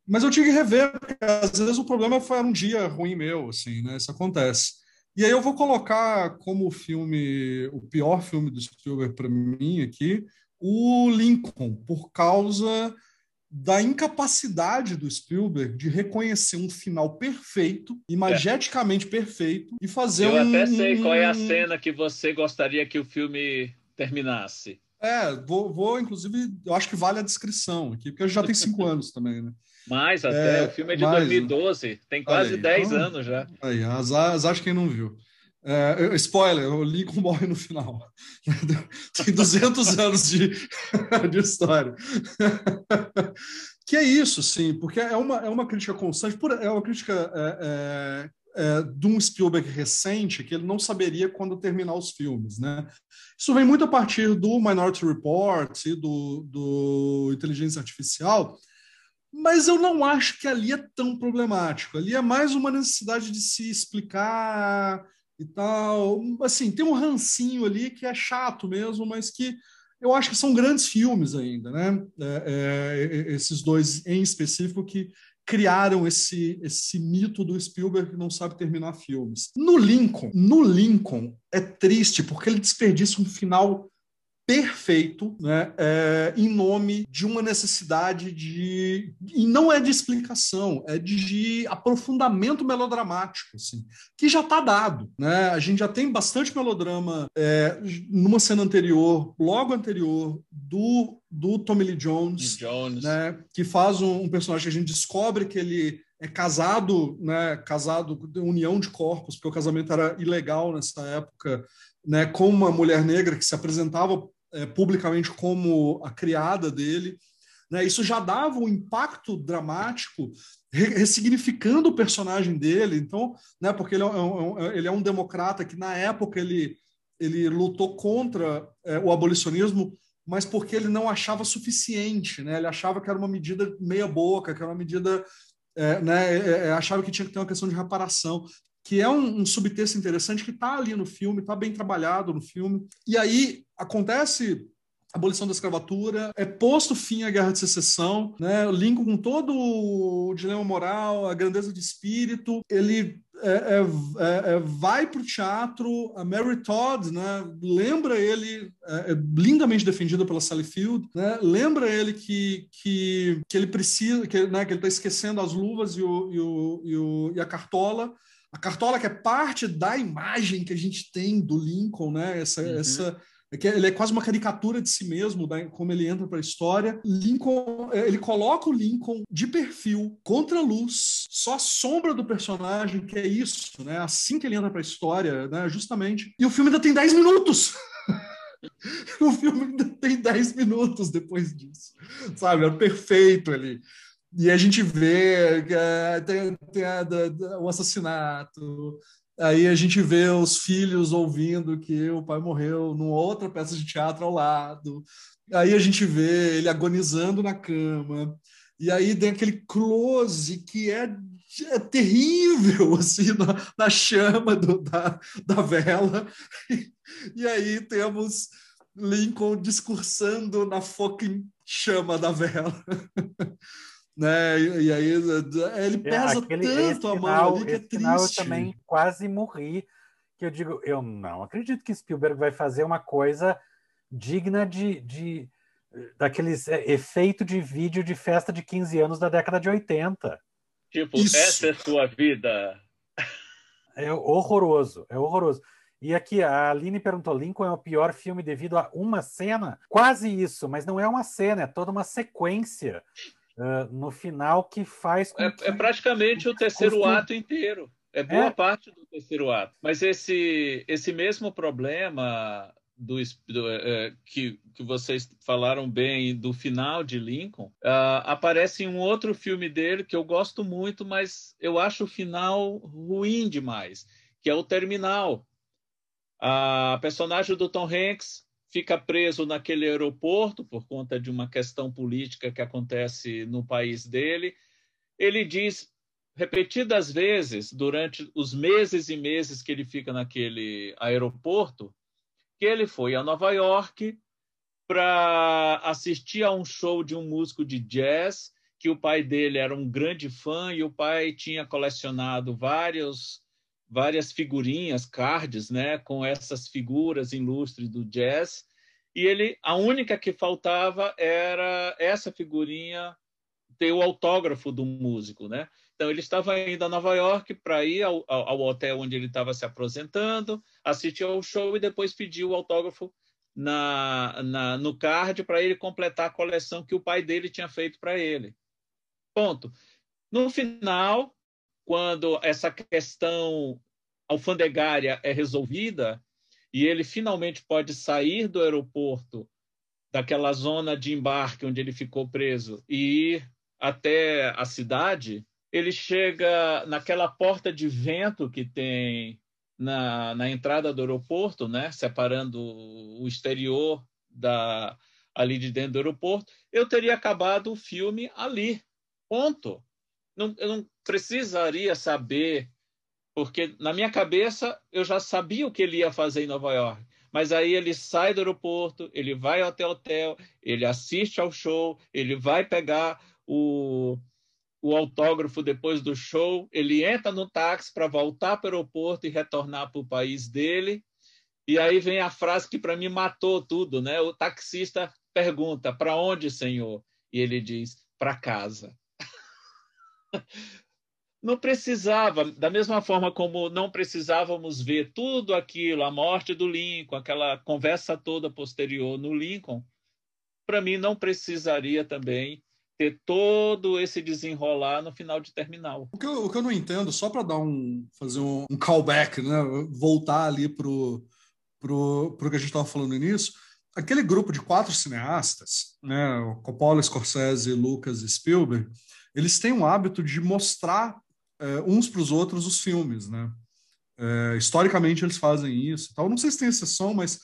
Mas eu tive que rever, porque às vezes o problema foi um dia ruim meu, assim, né? Isso acontece. E aí eu vou colocar como filme, o pior filme do Spielberg para mim aqui, o Lincoln, por causa da incapacidade do Spielberg de reconhecer um final perfeito, imageticamente é. perfeito, e fazer eu um... Eu até sei qual é a cena que você gostaria que o filme terminasse. É, vou, vou, inclusive, eu acho que vale a descrição aqui, porque já tem cinco anos também, né? Mais até, é, o filme é de mais, 2012, tem quase aí, 10 então, anos já. Aí, azar, azar de quem não viu. É, spoiler, o Lincoln morre no final. tem 200 anos de, de história. que é isso, sim, porque é uma, é uma crítica constante, é uma crítica é, é de um Spielberg recente que ele não saberia quando terminar os filmes, né? Isso vem muito a partir do Minority Report e do, do Inteligência Artificial, mas eu não acho que ali é tão problemático. Ali é mais uma necessidade de se explicar e tal. Assim, tem um rancinho ali que é chato mesmo, mas que eu acho que são grandes filmes ainda, né? É, é, esses dois em específico que criaram esse, esse mito do Spielberg que não sabe terminar filmes. No Lincoln, no Lincoln é triste porque ele desperdiça um final perfeito né, é, em nome de uma necessidade de. E não é de explicação, é de aprofundamento melodramático, assim, que já está dado. Né? A gente já tem bastante melodrama é, numa cena anterior, logo anterior, do, do Tommy Lee Jones, Jones. Né, que faz um, um personagem que a gente descobre que ele é casado, né, casado, união de corpos, porque o casamento era ilegal nessa época, né, com uma mulher negra que se apresentava é, publicamente como a criada dele. Né? Isso já dava um impacto dramático, ressignificando o personagem dele. Então, né, porque ele é um, é ele é um democrata que, na época, ele, ele lutou contra é, o abolicionismo, mas porque ele não achava suficiente. Né? Ele achava que era uma medida meia-boca, que era uma medida. É, né, é, é, achava que tinha que ter uma questão de reparação que é um, um subtexto interessante que está ali no filme, está bem trabalhado no filme. E aí acontece a abolição da escravatura, é posto fim à guerra de secessão, né? Lincoln com todo o dilema moral, a grandeza de espírito, ele é, é, é, é vai para o teatro, a Mary Todd, né? Lembra ele, é, é lindamente defendido pela Sally Field, né? Lembra ele que, que, que ele precisa, que, né? que ele está esquecendo as luvas e, o, e, o, e, o, e a cartola, a cartola que é parte da imagem que a gente tem do Lincoln, né? Essa, uhum. essa ele é quase uma caricatura de si mesmo, né? como ele entra para a história. Lincoln, é, ele coloca o Lincoln de perfil, contra a luz, só a sombra do personagem, que é isso, né? Assim que ele entra para a história, né? Justamente. E o filme ainda tem 10 minutos. o filme ainda tem 10 minutos depois disso, sabe? É perfeito ali. E a gente vê é, tem, tem a, da, o assassinato, aí a gente vê os filhos ouvindo que o pai morreu numa outra peça de teatro ao lado, aí a gente vê ele agonizando na cama, e aí tem aquele close que é, é terrível, assim, na, na chama do, da, da vela, e, e aí temos Lincoln discursando na fucking chama da vela. né? E, aí ele é, pesa é, aquele, tanto a mão ali que é triste. Final eu também quase morri, que eu digo, eu não acredito que Spielberg vai fazer uma coisa digna de, de daqueles é, efeito de vídeo de festa de 15 anos da década de 80. Tipo, Isso. essa é sua vida. É horroroso, é horroroso. E aqui a Aline perguntou: Lincoln é o pior filme devido a uma cena? Quase isso, mas não é uma cena, é toda uma sequência uh, no final que faz é, que... é, praticamente o terceiro ato inteiro. É boa é. parte do terceiro ato. Mas esse, esse mesmo problema do, do é, que, que vocês falaram bem do final de Lincoln uh, aparece em um outro filme dele que eu gosto muito, mas eu acho o final ruim demais, que é o Terminal. A personagem do Tom Hanks fica preso naquele aeroporto por conta de uma questão política que acontece no país dele. Ele diz repetidas vezes durante os meses e meses que ele fica naquele aeroporto que ele foi a Nova York para assistir a um show de um músico de jazz que o pai dele era um grande fã e o pai tinha colecionado vários várias figurinhas, cards, né, com essas figuras ilustres do jazz. E ele, a única que faltava era essa figurinha ter o autógrafo do músico, né? Então ele estava indo a Nova York para ir ao, ao, hotel onde ele estava se aposentando, assistir ao show e depois pedir o autógrafo na, na no card para ele completar a coleção que o pai dele tinha feito para ele. Ponto. No final, quando essa questão alfandegária é resolvida e ele finalmente pode sair do aeroporto, daquela zona de embarque onde ele ficou preso, e ir até a cidade, ele chega naquela porta de vento que tem na, na entrada do aeroporto, né, separando o exterior da, ali de dentro do aeroporto, eu teria acabado o filme ali. Ponto. Não, eu não precisaria saber porque na minha cabeça eu já sabia o que ele ia fazer em Nova York. Mas aí ele sai do aeroporto, ele vai até o hotel, ele assiste ao show, ele vai pegar o, o autógrafo depois do show, ele entra no táxi para voltar para o aeroporto e retornar para o país dele. E aí vem a frase que para mim matou tudo, né? O taxista pergunta: "Para onde, senhor?" E ele diz: "Para casa." não precisava, da mesma forma como não precisávamos ver tudo aquilo, a morte do Lincoln, aquela conversa toda posterior no Lincoln, para mim não precisaria também ter todo esse desenrolar no final de terminal. O que eu, o que eu não entendo, só para dar um fazer um, um, callback, né, voltar ali pro pro, pro que a gente estava falando início, aquele grupo de quatro cineastas, né, o Coppola, Scorsese, Lucas e Spielberg, eles têm um hábito de mostrar é, uns para os outros os filmes, né? É, historicamente eles fazem isso. Tal. Não sei se tem exceção, mas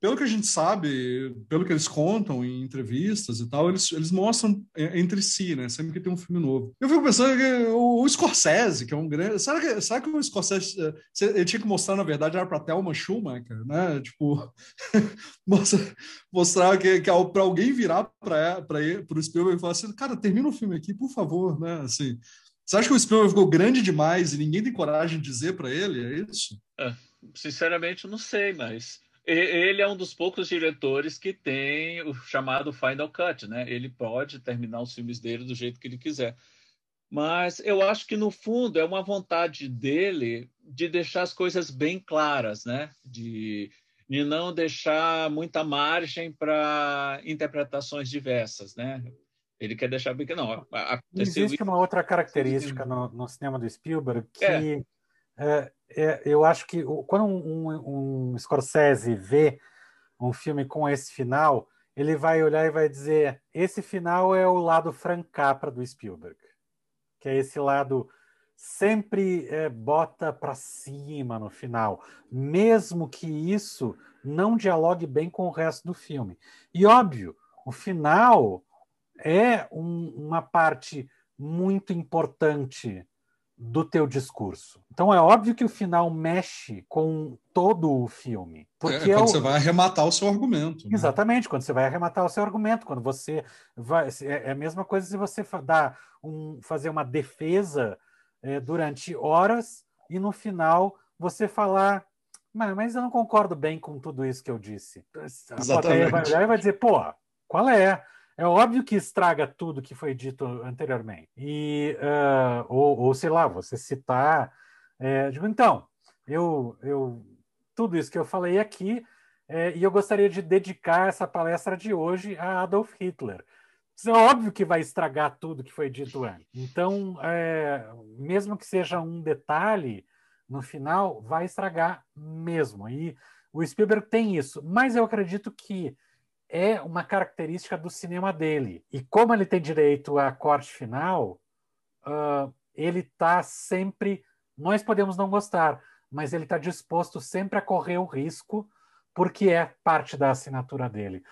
pelo que a gente sabe, pelo que eles contam em entrevistas e tal, eles, eles mostram é, entre si, né? Sempre que tem um filme novo. Eu fico pensando que o, Scorsese, que é um grande. Será que, será que o Scorsese ele tinha que mostrar, na verdade, era para Thelma Schumacher, né? Tipo, mostrar que, que para alguém virar para o Spielberg e falar assim: cara, termina o filme aqui, por favor, né? Assim. Você acha que o Spielberg ficou grande demais e ninguém tem coragem de dizer para ele? É isso? É, sinceramente, não sei, mas ele é um dos poucos diretores que tem o chamado Final Cut, né? Ele pode terminar os filmes dele do jeito que ele quiser. Mas eu acho que, no fundo, é uma vontade dele de deixar as coisas bem claras, né? De, de não deixar muita margem para interpretações diversas, né? Ele quer deixar bem que não. Existe uma outra característica no, no cinema do Spielberg que é. É, é, eu acho que quando um, um, um, Scorsese vê um filme com esse final, ele vai olhar e vai dizer: esse final é o lado francapra do Spielberg, que é esse lado sempre é, bota para cima no final, mesmo que isso não dialogue bem com o resto do filme. E óbvio, o final é um, uma parte muito importante do teu discurso. Então é óbvio que o final mexe com todo o filme. Porque é, quando é o... você vai arrematar o seu argumento. Né? Exatamente, quando você vai arrematar o seu argumento, quando você vai. É, é a mesma coisa se você dar um, fazer uma defesa é, durante horas e no final você falar. Mas eu não concordo bem com tudo isso que eu disse. A Exatamente. vai vai dizer, pô, qual é? É óbvio que estraga tudo que foi dito anteriormente. E, uh, ou, ou, sei lá, você citar. É, digo, então, eu, eu, tudo isso que eu falei aqui, é, e eu gostaria de dedicar essa palestra de hoje a Adolf Hitler. É óbvio que vai estragar tudo que foi dito antes. Então, é, mesmo que seja um detalhe, no final, vai estragar mesmo. E o Spielberg tem isso. Mas eu acredito que é uma característica do cinema dele. E como ele tem direito a corte final, uh, ele está sempre. Nós podemos não gostar, mas ele está disposto sempre a correr o risco, porque é parte da assinatura dele.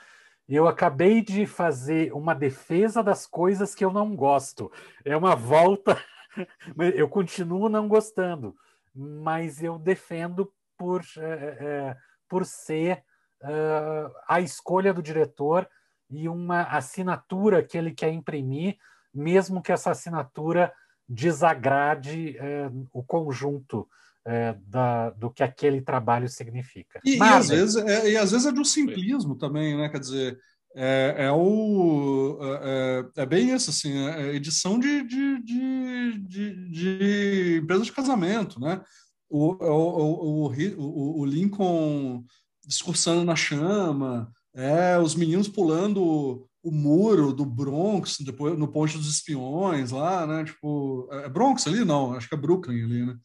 Eu acabei de fazer uma defesa das coisas que eu não gosto. É uma volta. eu continuo não gostando, mas eu defendo por, é, é, por ser uh, a escolha do diretor e uma assinatura que ele quer imprimir, mesmo que essa assinatura desagrade uh, o conjunto uh, da, do que aquele trabalho significa. E, Mas, e, às vezes, é, e às vezes é de um simplismo também, né? Quer dizer, é, é, o, é, é, é bem isso, assim, é, é edição de, de, de, de, de empresa de casamento, né? O, o, o, o, o Lincoln discursando na chama, é, os meninos pulando o muro do Bronx, depois no Ponte dos Espiões lá, né? Tipo, é, é Bronx ali? Não, acho que é Brooklyn ali, né?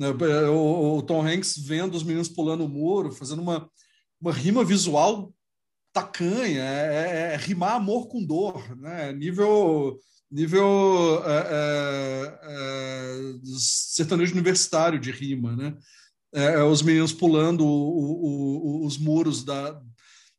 É, o, o Tom Hanks vendo os meninos pulando o muro, fazendo uma, uma rima visual tacanha, é, é, é rimar amor com dor, né? Nível nível é, é, é, sertanejo universitário de rima, né? É, é, os meninos pulando o, o, os muros da,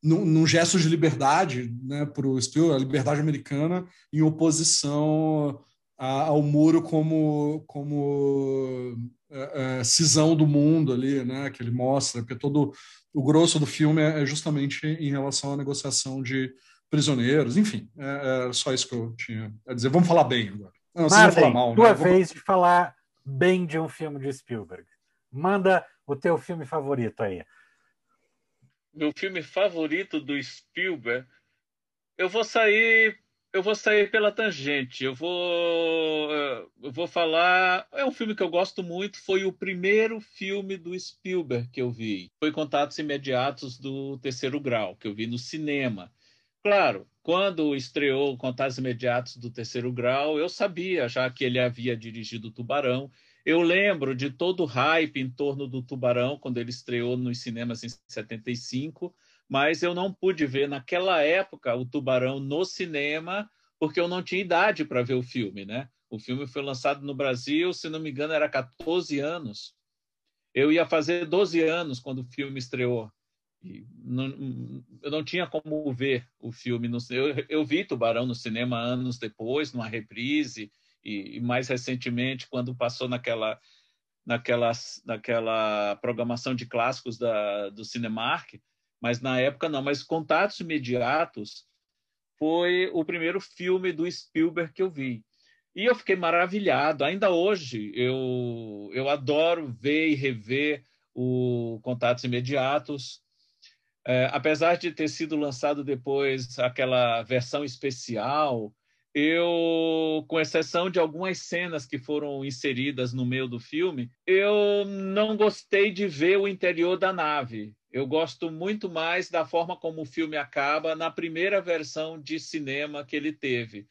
num, num, gesto de liberdade né, para o Spielberg, a liberdade americana, em oposição a, ao muro como, como é, é, cisão do mundo ali, né, que ele mostra, porque todo o grosso do filme é, é justamente em relação à negociação de prisioneiros, enfim, é, é só isso que eu tinha a dizer. Vamos falar bem agora. Não, Marley, falar mal, tua né? vez de falar bem de um filme de Spielberg. Manda o teu filme favorito aí. meu filme favorito do Spielberg, eu vou sair eu vou sair pela tangente. Eu vou, eu vou falar. É um filme que eu gosto muito. Foi o primeiro filme do Spielberg que eu vi. Foi Contatos Imediatos do Terceiro Grau, que eu vi no cinema. Claro, quando estreou Contatos Imediatos do Terceiro Grau, eu sabia já que ele havia dirigido Tubarão. Eu lembro de todo o hype em torno do Tubarão quando ele estreou nos cinemas em 75 mas eu não pude ver naquela época o Tubarão no cinema, porque eu não tinha idade para ver o filme, né? O filme foi lançado no Brasil, se não me engano, era 14 anos. Eu ia fazer 12 anos quando o filme estreou. Não, eu não tinha como ver o filme. No, eu, eu vi Tubarão no cinema anos depois, numa reprise, e, e mais recentemente, quando passou naquela, naquela, naquela programação de clássicos da, do Cinemark mas na época não. Mas Contatos Imediatos foi o primeiro filme do Spielberg que eu vi. E eu fiquei maravilhado. Ainda hoje, eu, eu adoro ver e rever o Contatos Imediatos. É, apesar de ter sido lançado depois aquela versão especial, eu, com exceção de algumas cenas que foram inseridas no meio do filme, eu não gostei de ver o interior da nave. Eu gosto muito mais da forma como o filme acaba na primeira versão de cinema que ele teve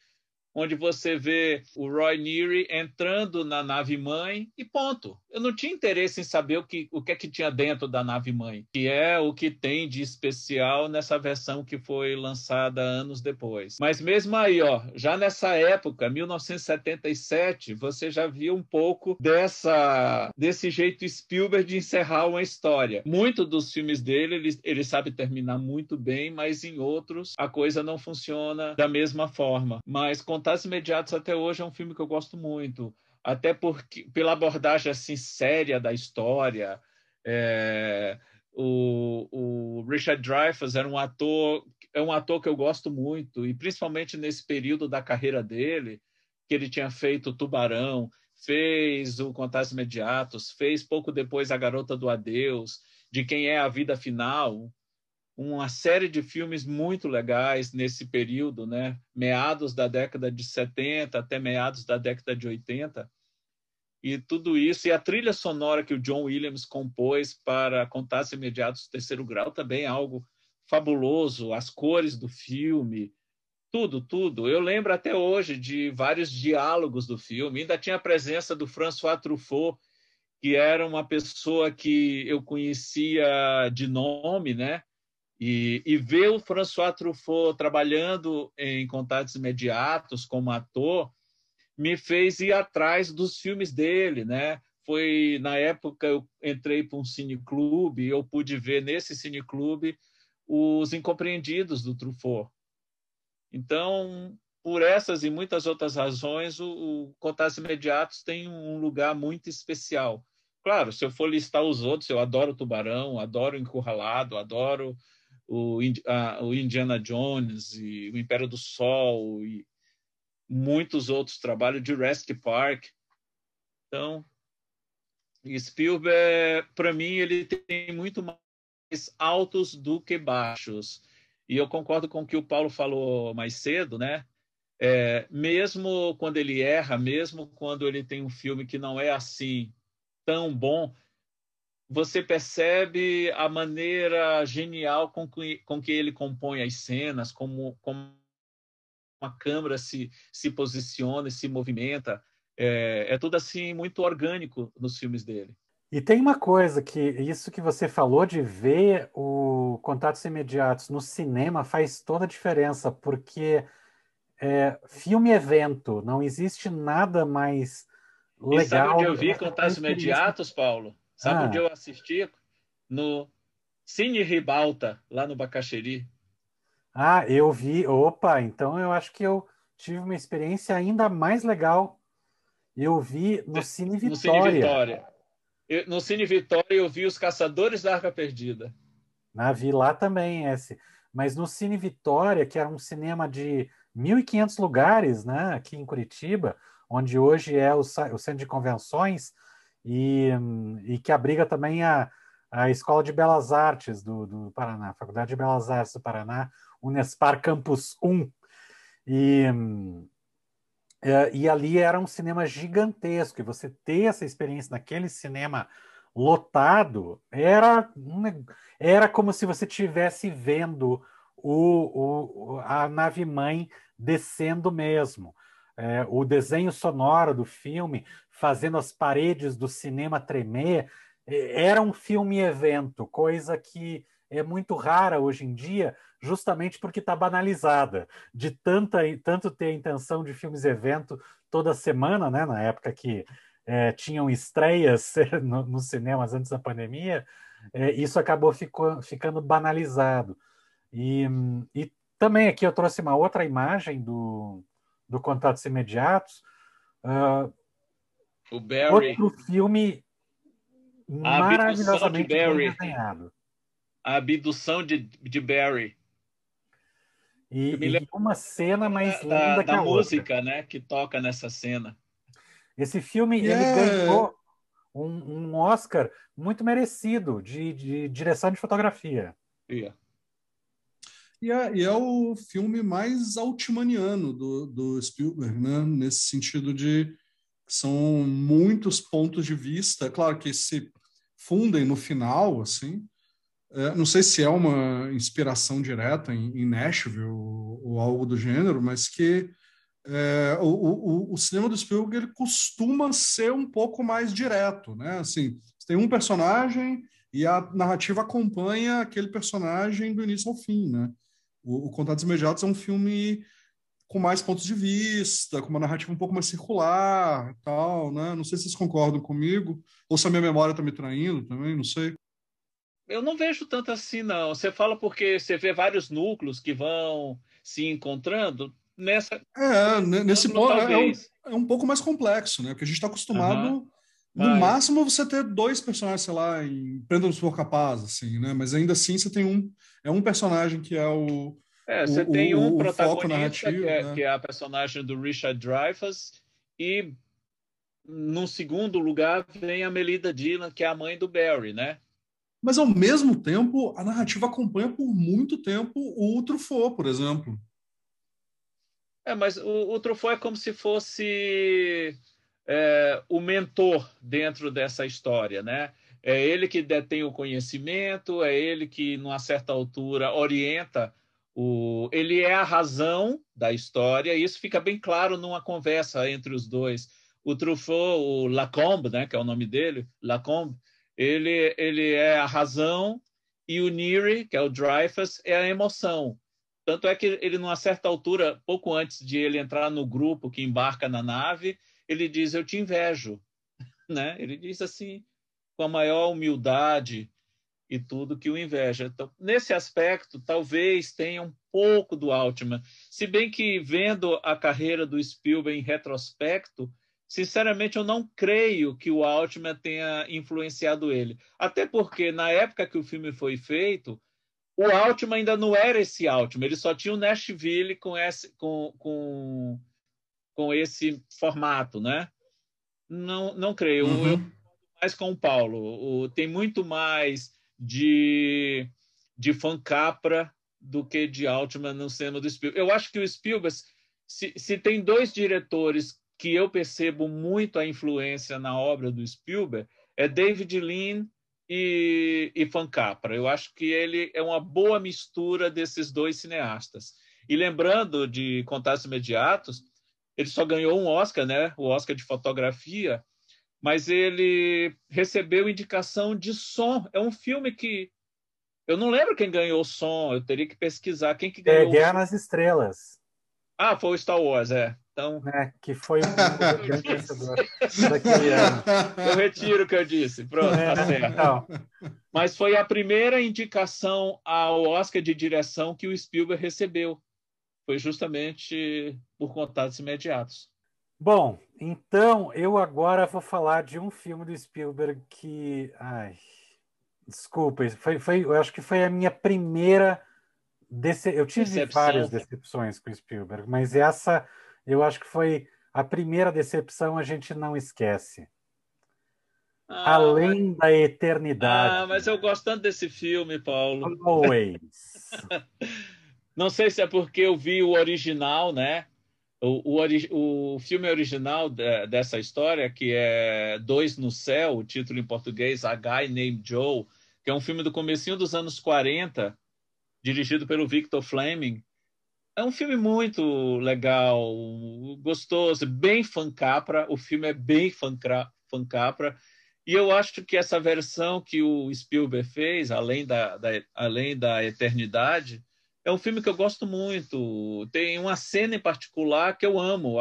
onde você vê o Roy Neary entrando na nave mãe e ponto. Eu não tinha interesse em saber o que, o que é que tinha dentro da nave mãe, que é o que tem de especial nessa versão que foi lançada anos depois. Mas mesmo aí, ó, já nessa época, 1977, você já viu um pouco dessa desse jeito Spielberg de encerrar uma história. Muito dos filmes dele, ele, ele sabe terminar muito bem, mas em outros a coisa não funciona da mesma forma. Mas com Contatos Imediatos até hoje é um filme que eu gosto muito, até porque pela abordagem assim séria da história. É, o, o Richard Dreyfuss era um ator é um ator que eu gosto muito e principalmente nesse período da carreira dele que ele tinha feito Tubarão, fez o Contatos Imediatos, fez pouco depois A Garota do Adeus, de quem é a vida final, uma série de filmes muito legais nesse período, né? meados da década de 70 até meados da década de 80. E tudo isso, e a trilha sonora que o John Williams compôs para Contatos Imediatos do Terceiro Grau também é algo fabuloso, as cores do filme, tudo, tudo. Eu lembro até hoje de vários diálogos do filme, ainda tinha a presença do François Truffaut, que era uma pessoa que eu conhecia de nome, né? E, e ver o François Truffaut trabalhando em contatos imediatos como ator me fez ir atrás dos filmes dele, né? Foi na época eu entrei para um cineclube e eu pude ver nesse cineclube os Incompreendidos do Truffaut. Então, por essas e muitas outras razões, o, o Contatos Imediatos tem um lugar muito especial. Claro, se eu for listar os outros, eu adoro Tubarão, adoro Encurralado, adoro o, a, o Indiana Jones e o Império do Sol e muitos outros trabalhos, Jurassic Park. Então, Spielberg, para mim, ele tem muito mais altos do que baixos. E eu concordo com o que o Paulo falou mais cedo, né? É, mesmo quando ele erra, mesmo quando ele tem um filme que não é assim tão bom, você percebe a maneira genial com que, com que ele compõe as cenas, como, como a câmera se, se posiciona e se movimenta. É, é tudo assim muito orgânico nos filmes dele. E tem uma coisa que isso que você falou de ver o Contatos Imediatos no cinema faz toda a diferença, porque é, filme evento, não existe nada mais legal. E sabe onde eu vi Contatos Imediatos, Paulo? Sabe ah. onde eu assisti? No Cine Ribalta, lá no Bacaxeri. Ah, eu vi. Opa, então eu acho que eu tive uma experiência ainda mais legal. Eu vi no Cine Vitória. No Cine Vitória. Eu, no Cine Vitória eu vi Os Caçadores da Arca Perdida. Ah, vi lá também esse. Mas no Cine Vitória, que era um cinema de 1.500 lugares, né, aqui em Curitiba, onde hoje é o, o centro de convenções, e, e que abriga também a, a Escola de Belas Artes do, do Paraná, Faculdade de Belas Artes do Paraná, Unespar Campus 1. E, é, e ali era um cinema gigantesco, e você ter essa experiência naquele cinema lotado era, era como se você estivesse vendo o, o, a nave mãe descendo mesmo. É, o desenho sonoro do filme, fazendo as paredes do cinema tremer, é, era um filme-evento, coisa que é muito rara hoje em dia, justamente porque está banalizada, de tanta, tanto ter a intenção de filmes-evento toda semana, né, na época que é, tinham estreias nos no cinemas antes da pandemia, é, isso acabou ficou, ficando banalizado. E, e também aqui eu trouxe uma outra imagem do, do Contatos Imediatos. Uh, o Barry. Outro filme a maravilhosamente de Barry. desenhado. A abdução de, de Barry. E, e uma cena mais linda da, que da a música, outra. né, que toca nessa cena. Esse filme Yeah. ele ganhou um, um Oscar muito merecido de, de direção de fotografia. Yeah. E é, e é o filme mais altmaniano do, do Spielberg, né? Nesse sentido de são muitos pontos de vista, claro que se fundem no final, assim. É, não sei se é uma inspiração direta em, em Nashville ou, ou algo do gênero, mas que é, o, o, o, cinema do Spielberg ele costuma ser um pouco mais direto, né? Assim, tem um personagem e a narrativa acompanha aquele personagem do início ao fim, né? O, o Contatos Imediatos é um filme com mais pontos de vista, com uma narrativa um pouco mais circular, tal, né? Não sei se vocês concordam comigo ou se a minha memória está me traindo também, não sei. Eu não vejo tanto assim, não. Você fala porque você vê vários núcleos que vão se encontrando nessa. É, nesse ponto é, um, é um pouco mais complexo, né? Porque a gente está acostumado. Uhum. No Mas... máximo você ter dois personagens, sei lá, em Prenda-nos por Capaz, assim, né? Mas ainda assim você tem um. É um personagem que é o. É, você o, tem um protagonista que, é, né? que é a personagem do Richard Dreyfuss e no segundo lugar vem a Melida Dillon, que é a mãe do Barry, né? Mas ao mesmo tempo, a narrativa acompanha por muito tempo o Truffaut, por exemplo. É, mas o, o Truffaut é como se fosse é, o mentor dentro dessa história, né? É ele que detém o conhecimento, é ele que, numa certa altura, orienta o. Ele é a razão da história, e isso fica bem claro numa conversa entre os dois. O Truffaut, o Lacombe, né, que é o nome dele, Lacombe, ele, ele é a razão, e o Neary, que é o Dreyfus, é a emoção. Tanto é que ele, numa certa altura, pouco antes de ele entrar no grupo que embarca na nave, ele diz: Eu te invejo. Né? Ele diz assim, com a maior humildade e tudo que o inveja. Então, nesse aspecto, talvez tenha um pouco do Altman. Se bem que, vendo a carreira do Spielberg em retrospecto, sinceramente, eu não creio que o Altman tenha influenciado ele. Até porque, na época que o filme foi feito, o Altman ainda não era esse Altman, ele só tinha o Nashville com esse, com, com, com esse formato, né? Não, não creio. Uhum. Eu mais com o Paulo. O, tem muito mais de, de Capra do que de Altman no cinema do Spielberg. Eu acho que o Spielberg, se, se tem dois diretores que eu percebo muito a influência na obra do Spielberg, é David Lean e, e Capra. Eu acho que ele é uma boa mistura desses dois cineastas. E lembrando de Contatos Imediatos, ele só ganhou um Oscar, né? O Oscar de fotografia, mas ele recebeu indicação de som. É um filme que eu não lembro quem ganhou o som. Eu teria que pesquisar quem que ganhou. É Guerra nas Estrelas. Ah, foi o Star Wars, é. Então, é, que foi o grande vencedor daquele ano. Eu retiro o que eu disse. Pronto, é, tá certo. Então. Mas foi a primeira indicação ao Oscar de direção que o Spielberg recebeu foi justamente por contatos imediatos. Bom, então eu agora vou falar de um filme do Spielberg que, ai, desculpa, foi, foi, eu acho que foi a minha primeira dece... eu tive Decepção. várias decepções com o Spielberg, mas essa eu acho que foi a primeira decepção a gente não esquece. Ah, Além da eternidade. Ah, mas eu gosto tanto desse filme, Paulo. Always. Não sei se é porque eu vi o original, né? O, o, o filme original de, dessa história, que é Dois no Céu, o título em português, A Guy Named Joe, que é um filme do comecinho dos anos 40, dirigido pelo Victor Fleming. É um filme muito legal, gostoso, bem fancapra. O filme é bem fancapra. E eu acho que essa versão que o Spielberg fez, além da, da, além da eternidade, é um filme que eu gosto muito. Tem uma cena em particular que eu amo.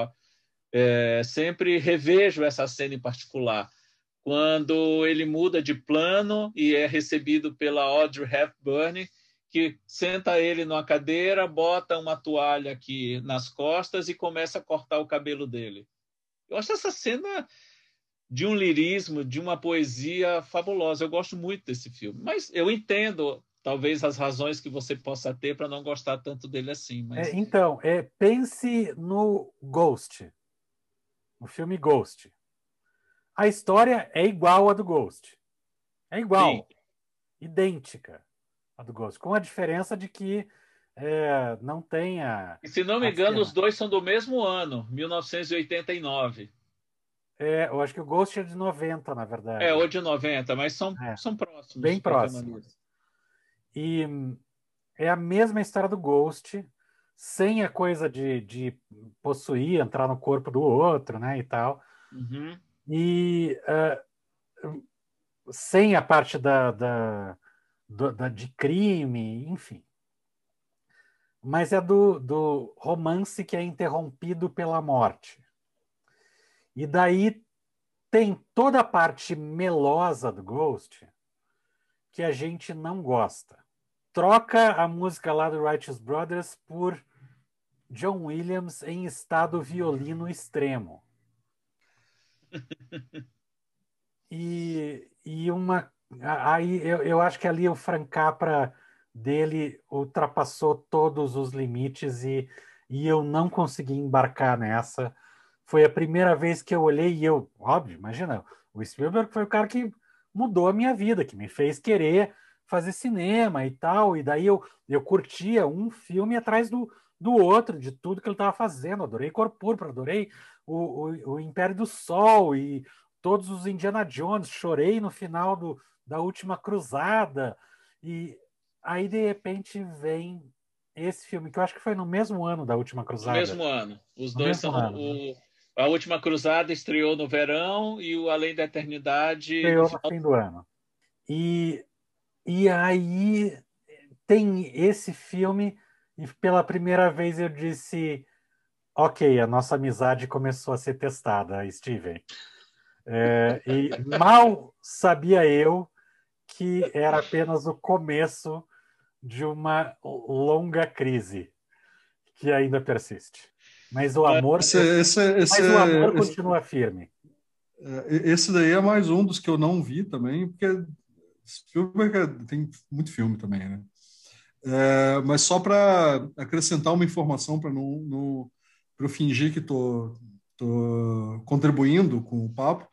É, sempre revejo essa cena em particular. Quando ele muda de plano e é recebido pela Audrey Hepburn, que senta ele numa cadeira, bota uma toalha aqui nas costas e começa a cortar o cabelo dele. Eu acho essa cena de um lirismo, de uma poesia fabulosa. Eu gosto muito desse filme. Mas eu entendo talvez as razões que você possa ter para não gostar tanto dele assim. Mas... É, então, é, pense no Ghost, no filme Ghost. A história é igual à do Ghost. É igual, Sim. idêntica à do Ghost, com a diferença de que é, não tem a. E se não me engano, cena. os dois são do mesmo ano, 1989. É, eu acho que o Ghost é de 90, na verdade. É, ou de 90, mas são, é. são próximos. Bem próximos. E é a mesma história do Ghost, sem a coisa de, de possuir, entrar no corpo do outro, né, e tal. Uhum. E uh, sem a parte da, da, do, da, de crime, enfim. Mas é do, do romance que é interrompido pela morte. E daí tem toda a parte melosa do Ghost que a gente não gosta troca a música lá do Righteous Brothers por John Williams em estado violino extremo. E, e uma. Aí eu, eu acho que ali o Frank Capra dele ultrapassou todos os limites e, e eu não consegui embarcar nessa. Foi a primeira vez que eu olhei e eu, óbvio, imagina, o Spielberg foi o cara que mudou a minha vida, que me fez querer fazer cinema e tal, e daí eu, eu curtia um filme atrás do, do outro, de tudo que ele estava fazendo. Adorei Cor Púrpura, adorei o, o, o, Império do Sol e todos os Indiana Jones. Chorei no final do, da última cruzada. E aí, de repente, vem esse filme, que eu acho que foi no mesmo ano da última cruzada. No mesmo ano. Os no dois são. Ano. O, a última cruzada estreou no verão e o Além da Eternidade. Estreou no, no fim do ano. E e aí tem esse filme, e pela primeira vez eu disse: ok, a nossa amizade começou a ser testada, Steven. É, e mal sabia eu que era apenas o começo de uma longa crise que ainda persiste. Mas o amor, esse, esse, esse, mas o amor continua firme. É, esse daí é mais um dos que eu não vi também, porque Spielberg é, tem muito filme também, né? É, mas só para acrescentar uma informação para não, não para eu fingir que estou tô, tô contribuindo com o papo,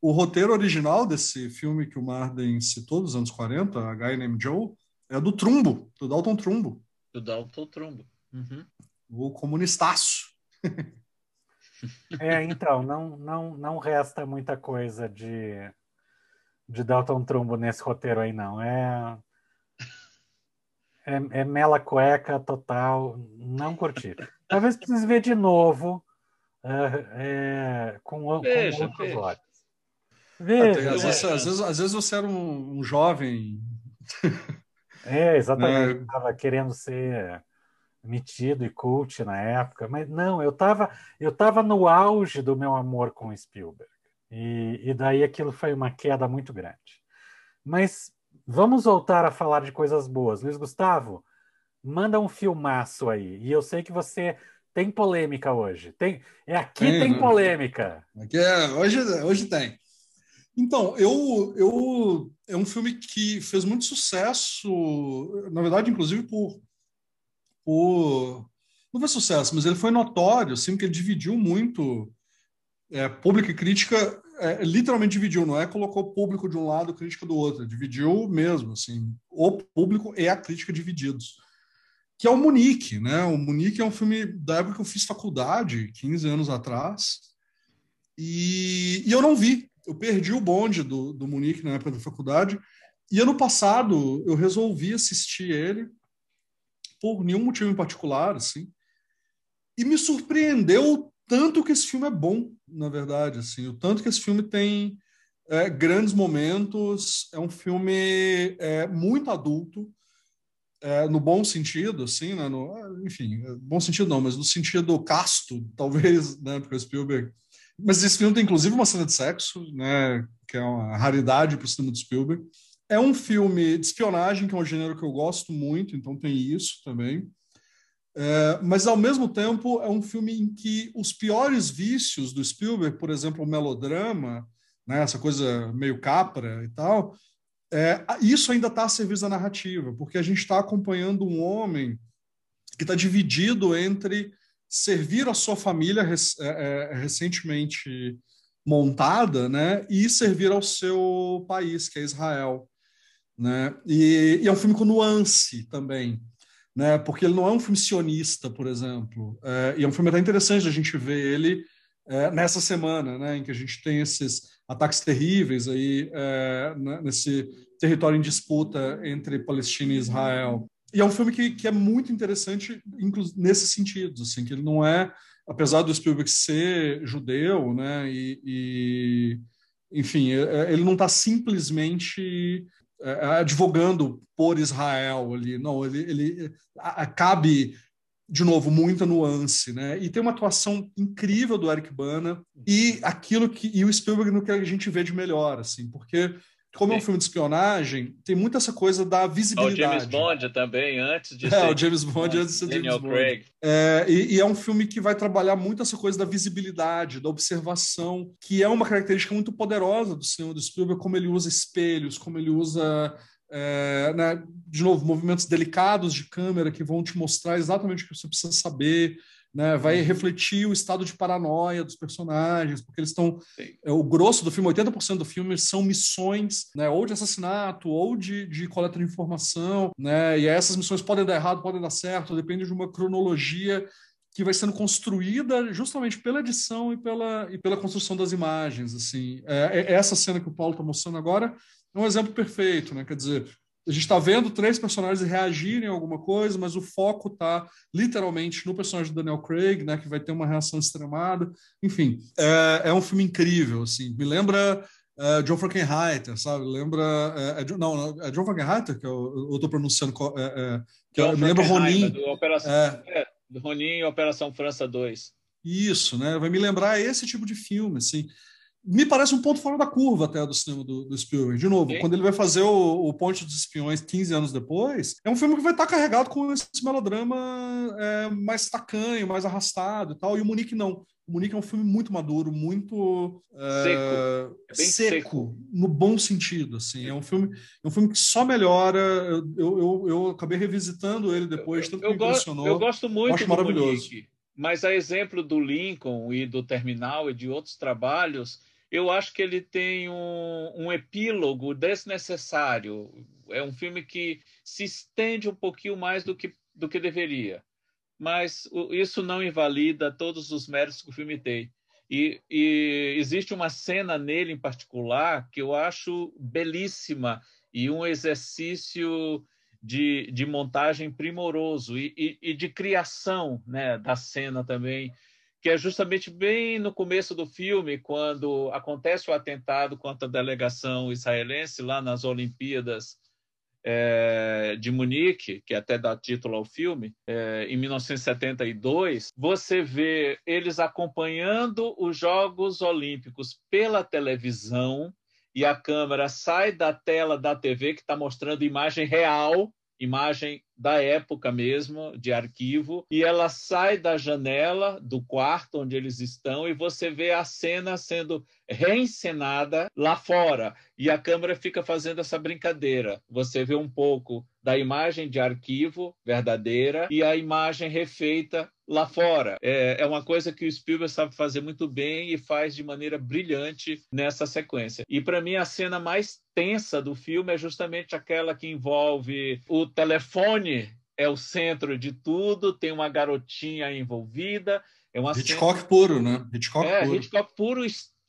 o roteiro original desse filme que o Marden citou dos anos 40, A Guy Named Joe, é do Trumbo, do Dalton Trumbo. Do Dalton Trumbo. Uhum. O comunistaço. é, então, não, não, não resta muita coisa de de Dalton Trumbo nesse roteiro aí, não. É, é, é mela cueca total, não curti. Talvez precise ver de novo é, é, com, veja, com outros veja. olhos. Veja, às, vezes, às, vezes, às, vezes, você era um, um jovem. É, exatamente. Estava querendo ser metido e cult na época, mas não, eu estava eu tava no auge do meu amor com Spielberg. E, e daí aquilo foi uma queda muito grande. Mas vamos voltar a falar de coisas boas. Luiz Gustavo, manda um filmaço aí. E eu sei que você tem polêmica hoje. Tem, é aqui tem, tem né? polêmica. Aqui é, hoje, hoje tem. Então, eu, eu é um filme que fez muito sucesso, na verdade, inclusive por, por não foi sucesso, mas ele foi notório, assim, que ele dividiu muito é, público e crítica é, literalmente dividiu, não é colocou público de um lado, crítica do outro, dividiu mesmo, assim, o público e a crítica divididos. Que é o Munique, né? O Munique é um filme da época que eu fiz faculdade, 15 anos atrás, e, e eu não vi. Eu perdi o bonde do, do Munique na época da faculdade, e ano passado eu resolvi assistir ele por nenhum motivo em particular, assim, e me surpreendeu tanto que esse filme é bom, na verdade, assim, o tanto que esse filme tem é, grandes momentos, é um filme é, muito adulto, é, no bom sentido, assim, né, no, enfim, bom sentido não, mas no sentido casto, talvez, né, porque o Spielberg... Mas esse filme tem, inclusive, uma cena de sexo, né, que é uma raridade para o cinema do Spielberg. É um filme de espionagem, que é um gênero que eu gosto muito, então tem isso também. É, mas, ao mesmo tempo, é um filme em que os piores vícios do Spielberg, por exemplo, o melodrama, né, essa coisa meio capra e tal, é, isso ainda está a serviço da narrativa, porque a gente está acompanhando um homem que está dividido entre servir a sua família é, é, recentemente montada né, e servir ao seu país, que é Israel. Né? E, e é um filme com nuance também né? Porque ele não é um filme sionista, por exemplo. É, e é um filme até interessante a gente ver ele é, nessa semana, né? Em que a gente tem esses ataques terríveis aí é, né? nesse território em disputa entre Palestina e Israel. E é um filme que, que é muito interessante nesse sentido, assim, que ele não é, apesar do Spielberg ser judeu, né? E, e enfim, é, é, ele não está simplesmente advogando por Israel ali. Não, ele, ele cabe de novo muita nuance, né? E tem uma atuação incrível do Eric Bana e aquilo que e o Spielberg no que a gente vê de melhor, assim, porque como Sim. é um filme de espionagem, tem muito essa coisa da visibilidade. O James Bond também, antes de é, ser... o James Bond antes de ser Daniel James Craig. Bond. É, e, e, é um filme que vai trabalhar muito essa coisa da visibilidade, da observação, que é uma característica muito poderosa do cinema do Spielberg, como ele usa espelhos, como ele usa... É, né, de novo, movimentos delicados de câmera que vão te mostrar exatamente o que você precisa saber né? Vai uhum. refletir o estado de paranoia dos personagens, porque eles estão. É, o grosso do filme, 80% do filme são missões, né? Ou de assassinato, ou de, de coleta de informação, né? E essas missões podem dar errado, podem dar certo, depende de uma cronologia que vai sendo construída justamente pela edição e pela, e pela construção das imagens. Assim, é, é essa cena que o Paulo está mostrando agora é um exemplo perfeito, né? Quer dizer, a gente está vendo três personagens reagirem a alguma coisa, mas o foco está literalmente no personagem do Daniel Craig, né, que vai ter uma reação extremada. Enfim, é, é um filme incrível, assim. Me lembra uh, John Frankenheiter, sabe? Lembra é, é, não, é John Frankenheiter que eu, estou pronunciando é, é, que eu, me lembro Ronin. Do Operação, é, do Ronin e Operação França 2. Isso, né? Vai me lembrar esse tipo de filme, assim me parece um ponto fora da curva até do cinema do, do Spielberg. De novo, quando ele vai fazer o, o Ponte dos Espiões 15 anos depois, é um filme que vai estar carregado com esse melodrama é, mais tacanho, mais arrastado e tal, e o Munique não. O Munique é um filme muito maduro, muito é, seco, é seco, seco, no bom sentido. Assim, é um filme, é um filme que só melhora. Eu, eu, eu acabei revisitando ele depois, tanto eu, me impressionou. Eu gosto muito eu acho do maravilhoso. Munique, mas a exemplo do Lincoln e do Terminal e de outros trabalhos, eu acho que ele tem um, um epílogo desnecessário. É um filme que se estende um pouquinho mais do que, do que deveria. Mas isso não invalida todos os méritos que o filme tem. E, e, existe uma cena nele em particular que eu acho belíssima e um exercício de, de montagem primoroso e, e, e de criação né, da cena também que é justamente bem no começo do filme, quando acontece o atentado contra a delegação israelense lá nas Olimpíadas é, de Munique, que até dá título ao filme, é, em 1972, você vê eles acompanhando os Jogos Olímpicos pela televisão e a câmera sai da tela da TV que está mostrando imagem real imagem da época mesmo, de arquivo, e ela sai da janela do quarto onde eles estão e você vê a cena sendo reencenada lá fora. E a câmera fica fazendo essa brincadeira. Você vê um pouco da imagem de arquivo verdadeira e a imagem refeita lá fora. É, é, uma coisa que o Spielberg sabe fazer muito bem e faz de maneira brilhante nessa sequência. E para mim a cena mais tensa do filme é justamente aquela que envolve o telefone é o centro de tudo, tem uma garotinha envolvida. É uma Hitchcock cena... puro, né? Hitchcock é, puro. Hitchcock puro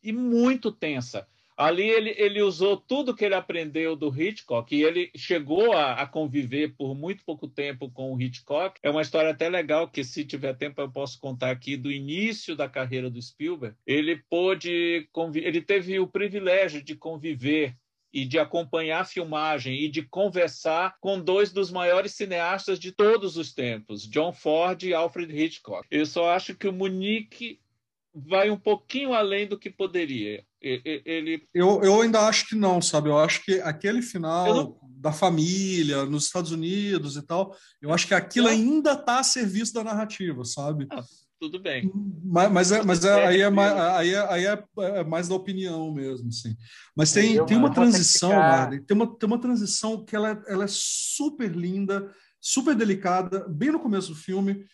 e muito tensa. Ali ele, ele usou tudo que ele aprendeu do Hitchcock e ele chegou a, a, conviver por muito pouco tempo com o Hitchcock. É uma história até legal que, se tiver tempo, eu posso contar aqui do início da carreira do Spielberg. Ele pôde, ele teve o privilégio de conviver e de acompanhar a filmagem e de conversar com dois dos maiores cineastas de todos os tempos, John Ford e Alfred Hitchcock. Eu só acho que o Munique vai um pouquinho além do que poderia. Ele... Eu, eu ainda acho que não, sabe? Eu acho que aquele final não... da família nos Estados Unidos e tal, eu acho que aquilo ainda está a serviço da narrativa, sabe? Ah, tudo bem. Mas, mas, é, mas é, aí, é mais, aí, é, aí é, é, mais da opinião mesmo, assim. Mas tem, eu, tem uma transição, ficar... tem uma, tem uma transição que ela, ela é super linda, super delicada, bem no começo do filme,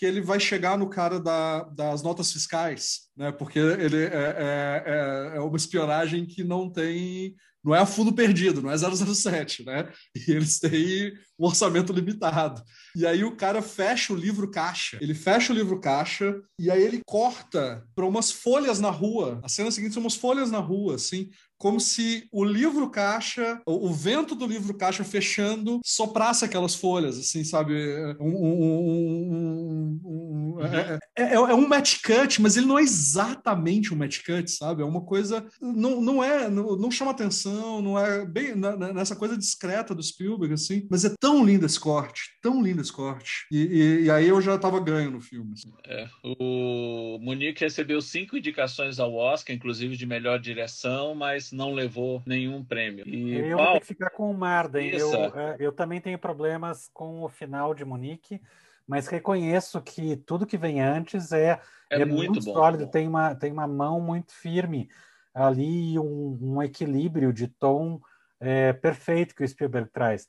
que ele vai chegar no cara da, das notas fiscais, né? Porque ele é, é, é, é uma espionagem que não tem não é a fundo perdido, não é 007, né? E eles têm um orçamento limitado. E aí o cara fecha o livro caixa. Ele fecha o livro caixa e aí ele corta para umas folhas na rua. A cena seguinte são umas folhas na rua, assim, como se o livro caixa, o, vento do livro caixa fechando, soprasse aquelas folhas, assim, sabe? Um, um, um, uhum. é, é, é, um match cut, mas ele não é exatamente um match cut, sabe? É uma coisa. Não, não é. Não, não chama atenção, não é bem nessa coisa discreta do Spielberg, assim. Mas é tão lindo esse corte, tão lindo esse corte. E, e, e aí eu já tava ganho no filme. Assim. É, o Munique recebeu cinco indicações ao Oscar, inclusive de melhor direção, mas não levou nenhum prêmio. E eu Paulo... vou ter que ficar com o Marden. Eu, é, eu também tenho problemas com o final de Munique, mas reconheço que tudo que vem antes é, é, é muito, muito sólido, tem uma, tem uma mão muito firme ali um, um equilíbrio de tom é, perfeito que o Spielberg traz.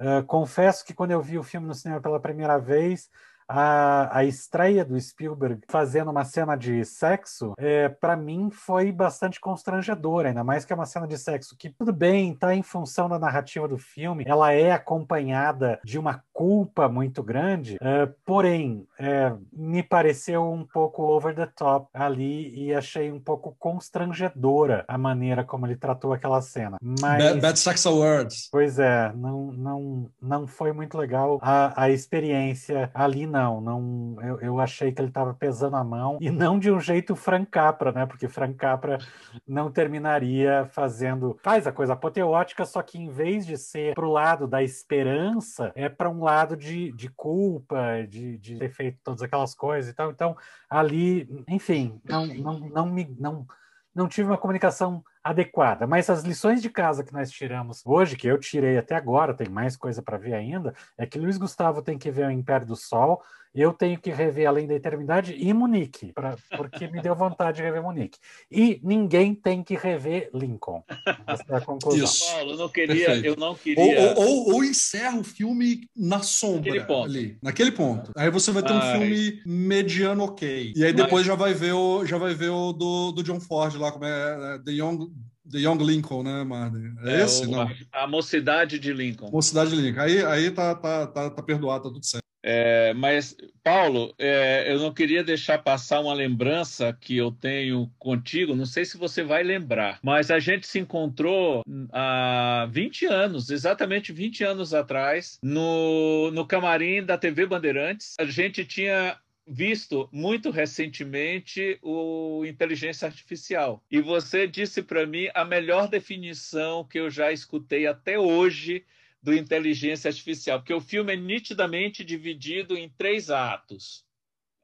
Uh, confesso que quando eu vi o filme no cinema pela primeira vez, a, a estreia do Spielberg fazendo uma cena de sexo, é, para mim foi bastante constrangedora, ainda mais que é uma cena de sexo que, tudo bem, está em função da narrativa do filme, ela é acompanhada de uma culpa muito grande, é, porém, é, me pareceu um pouco over the top ali e achei um pouco constrangedora a maneira como ele tratou aquela cena. Mas, bad, bad Sex Awards. Pois é, não, não, não foi muito legal a, a experiência ali não, não eu, eu achei que ele estava pesando a mão e não de um jeito Frank Capra, né? Porque Frank Capra não terminaria fazendo faz a coisa apoteótica, só que em vez de ser para o lado da esperança, é para um lado de, de culpa, de, de ter feito todas aquelas coisas e tal. Então ali, enfim, não não não me não não tive uma comunicação adequada. Mas as lições de casa que nós tiramos hoje, que eu tirei até agora, tem mais coisa para ver ainda, é que Luiz Gustavo tem que ver o Império do Sol, eu tenho que rever Além da Eternidade e Munique, pra, porque me deu vontade de rever Munique. E ninguém tem que rever Lincoln. Essa é a conclusão. Isso. Paulo, eu não queria. Eu não queria... Ou, ou, ou, encerra o filme na sombra. Naquele ponto. Ali, naquele ponto. Aí você vai ter um filme mediano ok. E aí depois Mas... já vai ver o, já vai ver o do, do John Ford lá, como é, é The Young. The Young Lincoln, né, Marden? É, é esse? O, não. A Mocidade de Lincoln. Mocidade de Lincoln. Aí, aí tá, tá, tá, tá perdoado, tá tudo certo. É, mas, Paulo, é, eu não queria deixar passar uma lembrança que eu tenho contigo, não sei se você vai lembrar, mas a gente se encontrou há 20 anos, exatamente 20 anos atrás, no, no camarim da TV Bandeirantes. A gente tinha visto muito recentemente o inteligência artificial. E você disse para mim a melhor definição que eu já escutei até hoje do inteligência artificial, porque o filme é nitidamente dividido em três atos.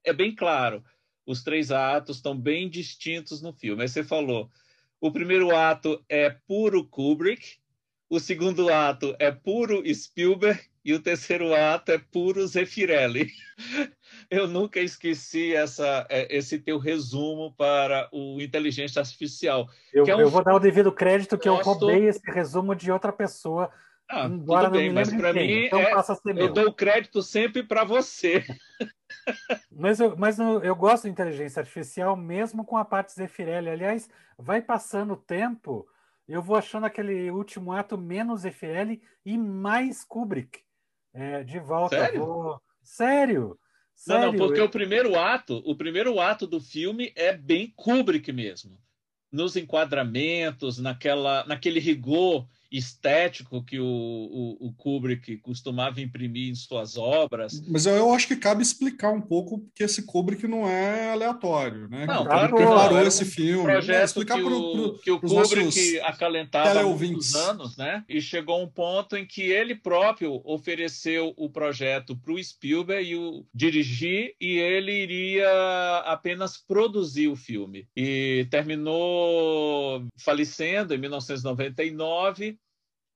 É bem claro, os três atos estão bem distintos no filme. Aí você falou, o primeiro ato é puro Kubrick, o segundo ato é puro Spielberg e o terceiro ato é puro Zeffirelli. Eu nunca esqueci essa, é, esse teu resumo para o Inteligência Artificial. Eu, é um eu vou dar o devido crédito que eu roubei esse resumo de outra pessoa. Ah, embora tudo bem, mas para mim então é, eu dou o crédito sempre para você. Mas, eu, mas eu, eu gosto de inteligência artificial mesmo com a parte Zeffirelli. Aliás, vai passando o tempo, eu vou achando aquele último ato menos Zeffirelli e mais Kubrick. É, de volta. Sério? Vou... Sério? Sério? Não, não, porque eu... o primeiro ato, o primeiro ato do filme é bem Kubrick mesmo. Nos enquadramentos, naquela, naquele rigor estético que o, o, o, Kubrick costumava imprimir em suas obras. Mas eu acho que cabe explicar um pouco que esse Kubrick não é aleatório, né? Não, claro preparou não, esse filme. Um projeto explicar que, pro, pro, que o Kubrick acalentava há muitos anos, né? E chegou um ponto em que ele próprio ofereceu o projeto para o Spielberg e o dirigir e ele iria apenas produzir o filme. E terminou falecendo em 1999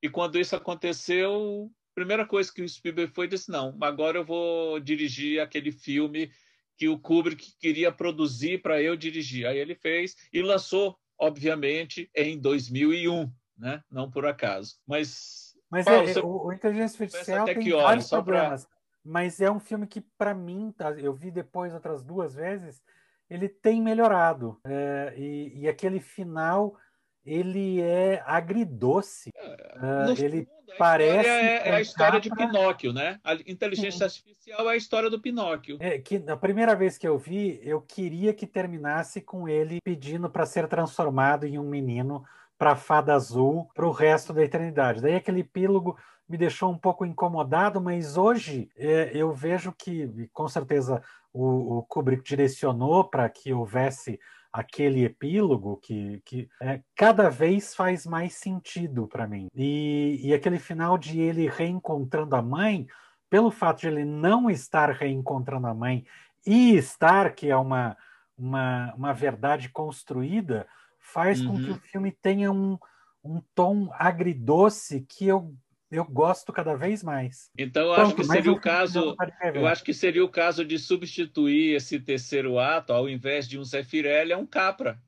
e quando isso aconteceu, a primeira coisa que o Spielberg foi disse: não, agora eu vou dirigir aquele filme que o Kubrick queria produzir para eu dirigir. Aí ele fez e lançou, obviamente, em 2001, né? Não por acaso. Mas, mas Paulo, é, o, o Inteligência Artificial tem vários problemas. Pra... Mas é um filme que, para mim, tá, eu vi depois outras duas vezes, ele tem melhorado. É, e, e aquele final ele é agridoce. Uh, ele parece. É, é, a história de Pinóquio, né? A inteligência Sim. artificial é a história do Pinóquio. É, que na primeira vez que eu vi, eu queria que terminasse com ele pedindo para ser transformado em um menino para fada azul para o resto da eternidade. Daí aquele epílogo me deixou um pouco incomodado, mas hoje é, eu vejo que, com certeza, o, o Kubrick direcionou para que houvesse aquele epílogo que, que é, cada vez faz mais sentido para mim. E, e aquele final de ele reencontrando a mãe, pelo fato de ele não estar reencontrando a mãe e estar, que é uma, uma, uma verdade construída, faz uhum. com que uhum. o filme tenha um, um tom agridoce que eu eu gosto cada vez mais. Então, eu acho que seria o caso. Eu acho que seria o caso de substituir esse terceiro ato, ao invés de um Zefirelli, é um Capra.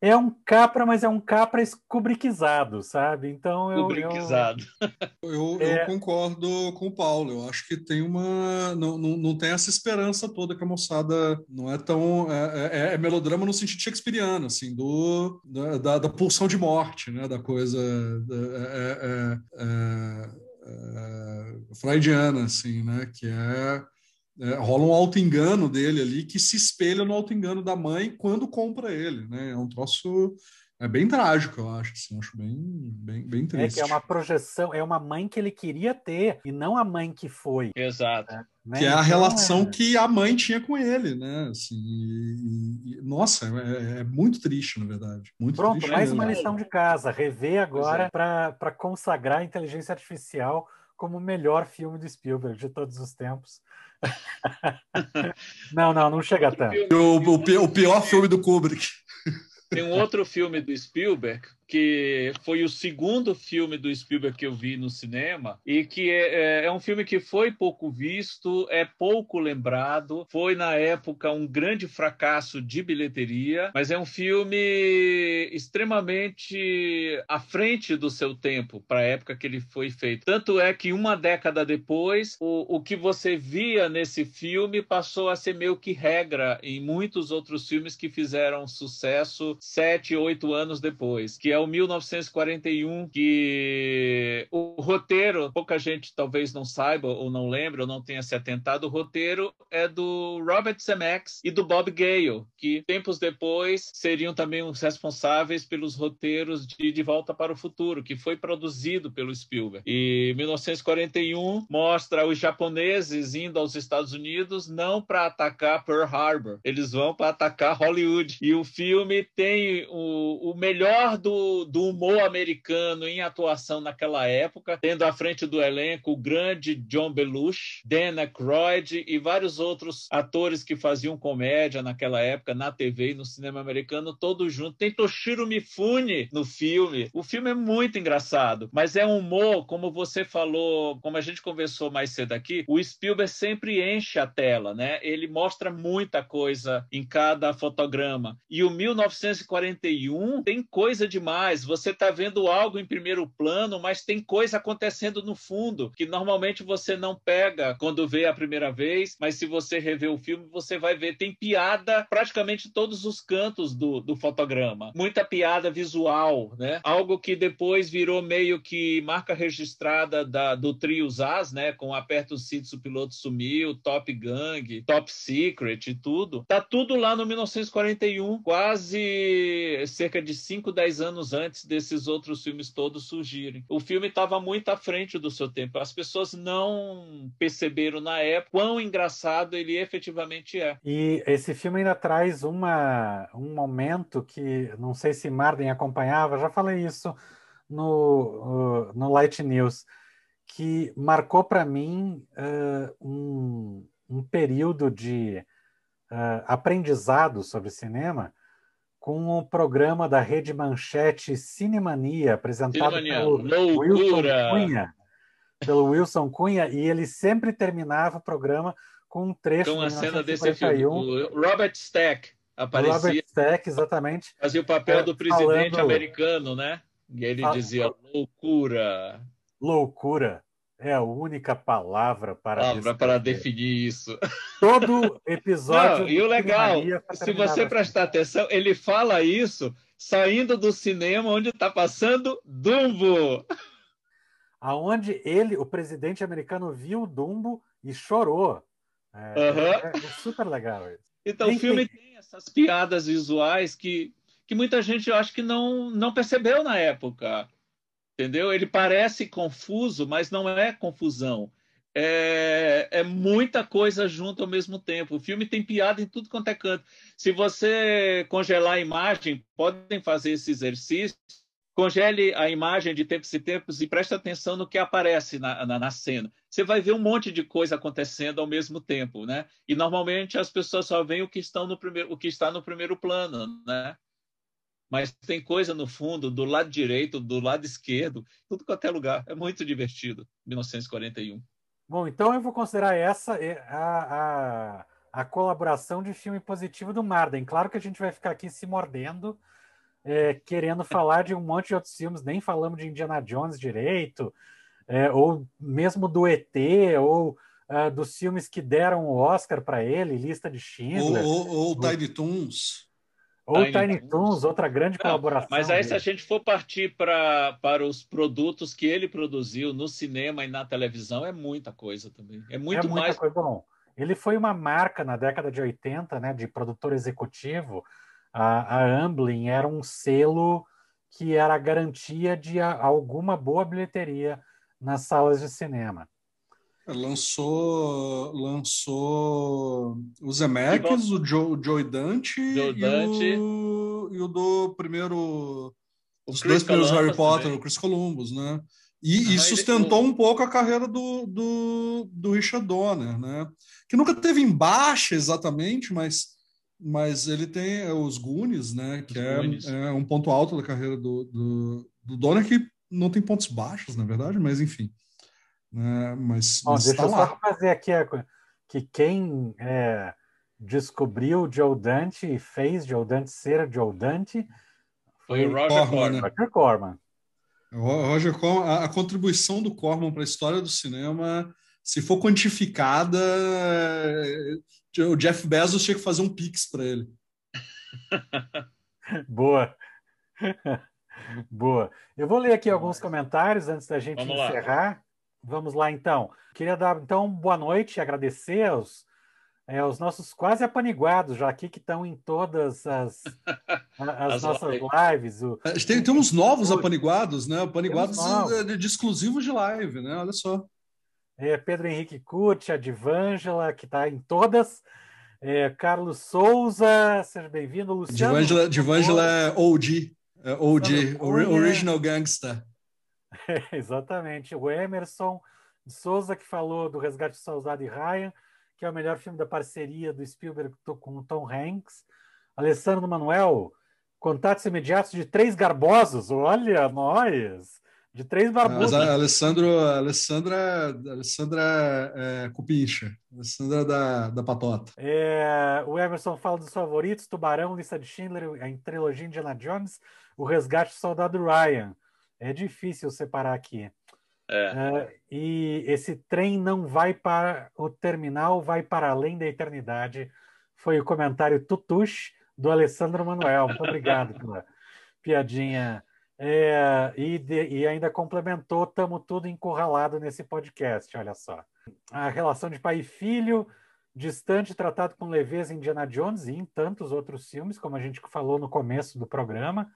É um capra, mas é um capra escubriquizado, sabe? Então eu. Escubriquizado. Eu, eu, é... eu, concordo com o Paulo. Eu acho que tem uma. Não, não, não tem essa esperança toda que a moçada não é tão. É, é, é melodrama no sentido shakespeariano, assim, do, da, da, pulsão de morte, né? Da coisa. Da, é, é, é, freudiana, assim, né? Que é é, rola um auto-engano dele ali que se espelha no auto-engano da mãe quando compra ele, né? É um troço é bem trágico, eu acho, assim, acho bem, bem, bem triste. É que é uma projeção, é uma mãe que ele queria ter e não a mãe que foi. Exato. Né? Que é a então, relação é... que a mãe tinha com ele, né? Assim, e, e, nossa, é, é, muito triste, na verdade. Muito Pronto, triste mais mesmo. uma lição de casa. Rever agora é. para consagrar a inteligência artificial como o melhor filme do Spielberg de todos os tempos. não, não, não chega tanto. O, o, o pior filme do Kubrick. Tem um outro filme do Spielberg que foi o segundo filme do Spielberg que eu vi no cinema e que é, é, é, um filme que foi pouco visto, é pouco lembrado, foi na época um grande fracasso de bilheteria, mas é um filme extremamente à frente do seu tempo para a época que ele foi feito. Tanto é que uma década depois, o, o que você via nesse filme passou a ser meio que regra em muitos outros filmes que fizeram sucesso sete, oito anos depois, que é é o 1941, que o roteiro, pouca gente talvez não saiba ou não lembre ou não tenha se atentado, o roteiro é do Robert Zemeckis e do Bob Gale, que tempos depois seriam também os responsáveis pelos roteiros de De Volta para o Futuro, que foi produzido pelo Spielberg. E 1941 mostra os japoneses indo aos Estados Unidos não para atacar Pearl Harbor, eles vão para atacar Hollywood. E o filme tem o, o melhor do do, humor americano em atuação naquela época, tendo à frente do elenco o grande John Belushi, Dan Aykroyd e vários outros atores que faziam comédia naquela época na TV e no cinema americano, todos juntos. Tem Toshiro Mifune no filme. O filme é muito engraçado, mas é um humor, como você falou, como a gente conversou mais cedo aqui, o Spielberg sempre enche a tela, né? Ele mostra muita coisa em cada fotograma. E o 1941 tem coisa demais. Você está vendo algo em primeiro plano, mas tem coisa acontecendo no fundo, que normalmente você não pega quando vê a primeira vez, mas se você rever o filme, você vai ver. Tem piada praticamente todos os cantos do, do fotograma. Muita piada visual, né? Algo que depois virou meio que marca registrada da, do trio Zaz, né? Com Aperta os Cintos, o Piloto Sumiu, Top Gang, Top Secret e tudo. Tá tudo lá no 1941, quase cerca de 5, 10 anos antes desses outros filmes todos surgirem. O filme estava muito à frente do seu tempo. As pessoas não perceberam na época quão engraçado ele efetivamente é. E esse filme ainda traz uma, um momento que não sei se Marden acompanhava, já falei isso no, no Light News, que marcou para mim uh, um, um período de uh, aprendizado sobre cinema com o programa da Rede Manchete Cinemania, apresentado Cinemania. pelo Loucura. Wilson Cunha. Pelo Wilson Cunha, e ele sempre terminava o programa com um trecho Com a de cena desse filme. 1951. O Robert Stack aparecia, Robert Stack, exatamente. fazia o papel É, do presidente falando- americano, né? E ele dizia loucura. Loucura é a única palavra para Palavra para definir isso. Todo episódio. Não, e o legal, foi se você assim. prestar atenção, ele fala isso saindo do cinema onde está passando Dumbo. aonde ele, o presidente americano, viu o Dumbo e chorou. É, Aham. é- é super legal isso. Então, o Enfim. filme tem essas piadas visuais que, que muita gente, eu acho que não, não percebeu na época. Entendeu? Ele parece confuso, mas não é confusão. É, é muita coisa junto ao mesmo tempo. O filme tem piada em tudo quanto é canto. Se você congelar a imagem, podem fazer esse exercício. Congele a imagem de tempos e tempos e preste atenção no que aparece na, na, na cena. Você vai ver um monte de coisa acontecendo ao mesmo tempo, né? E normalmente as pessoas só veem o que, estão no primeiro, o que está no primeiro plano, né? Mas tem coisa no fundo, do lado direito, do lado esquerdo, tudo quanto é lugar. É muito divertido. 1941. Bom, então eu vou considerar essa é, a, a, a colaboração de filme positivo do Marden. Claro que a gente vai ficar aqui se mordendo, é, querendo falar de um monte de outros filmes, nem falamos de Indiana Jones direito, é, ou mesmo do ET, ou ah, dos filmes que deram o Oscar para ele, Lista de Schindler, ou, ou, ou Tiny Toons. Tiny, Tiny Toons, outra grande Não, colaboração. Mas aí, se a dele. gente for partir pra, para os produtos que ele produziu no cinema e na televisão, é muita coisa também. É muito é muita mais. coisa. Bom, ele foi uma marca na década de 80, né, de produtor executivo. A, a Amblin era um selo que era a garantia de a- alguma boa bilheteria nas salas de cinema. Lançou, lançou o Zemeckis, o Joe, Joe Dante, Joe e, Dante. O, e o do primeiro. O Os Chris dois primeiros Columbus Harry Potter, também. o Chris Columbus, né? E, Aham, e ele- sustentou o- um pouco a carreira do, do, do Richard Donner, né? Que nunca teve em baixa exatamente, mas, mas ele tem os Goonies, né? Que é, Goonies. é um ponto alto da carreira do, do, do Donner, que não tem pontos baixos, na verdade, mas enfim. Né? Mas, Ó, mas deixa tá eu lá. só fazer aqui a que quem é, descobriu Joe Dante e fez Joe Dante ser Joe Dante Foi o Roger Corman, Corman. né? Roger Corman. Roger Corman, a, a contribuição do Corman para a história do cinema, se for quantificada, eh, o Jeff Bezos tinha que fazer um pix para ele. Boa. Boa. Eu vou ler aqui alguns comentários antes da gente Vamos lá. Vamos lá, então. Queria dar, então, boa noite e agradecer aos, é, aos nossos quase apaniguados já aqui que estão em todas as, as As nossas lives. lives. O, A gente Tem, tem uns novos apaniguados, né? Apaniguados de, de exclusivos de live, né? Olha só. é, Pedro Henrique Curti, a Divângela, que está em todas. É, Carlos Souza, seja bem-vindo. Luciano. Divângela, Divângela é OG. É, de Original Gangsta. É, exatamente. O Emerson de Souza, que falou do Resgate do Soldado e Ryan, que é o melhor filme da parceria do Spielberg com o Tom Hanks. Alessandro Manuel, Contatos Imediatos de Três Garbosos. Olha, nós! De Três Barbudos. a Alessandro, Alessandra, Alessandra é, Cupincha. Alessandra da, da Patota. É, o Emerson fala dos favoritos: Tubarão, Lista de Schindler, a trilogia Indiana Jones, O Resgate do Soldado Ryan. É difícil separar aqui. É. Uh, e esse trem não vai para o terminal, vai para além da eternidade. Foi o comentário tutush do Alessandro Manuel. Muito obrigado pela piadinha. É, e, de, e, ainda complementou, estamos tudo encurralado nesse podcast, olha só. A relação de pai e filho, distante, tratado com leveza em Indiana Jones e em tantos outros filmes, como a gente falou no começo do programa.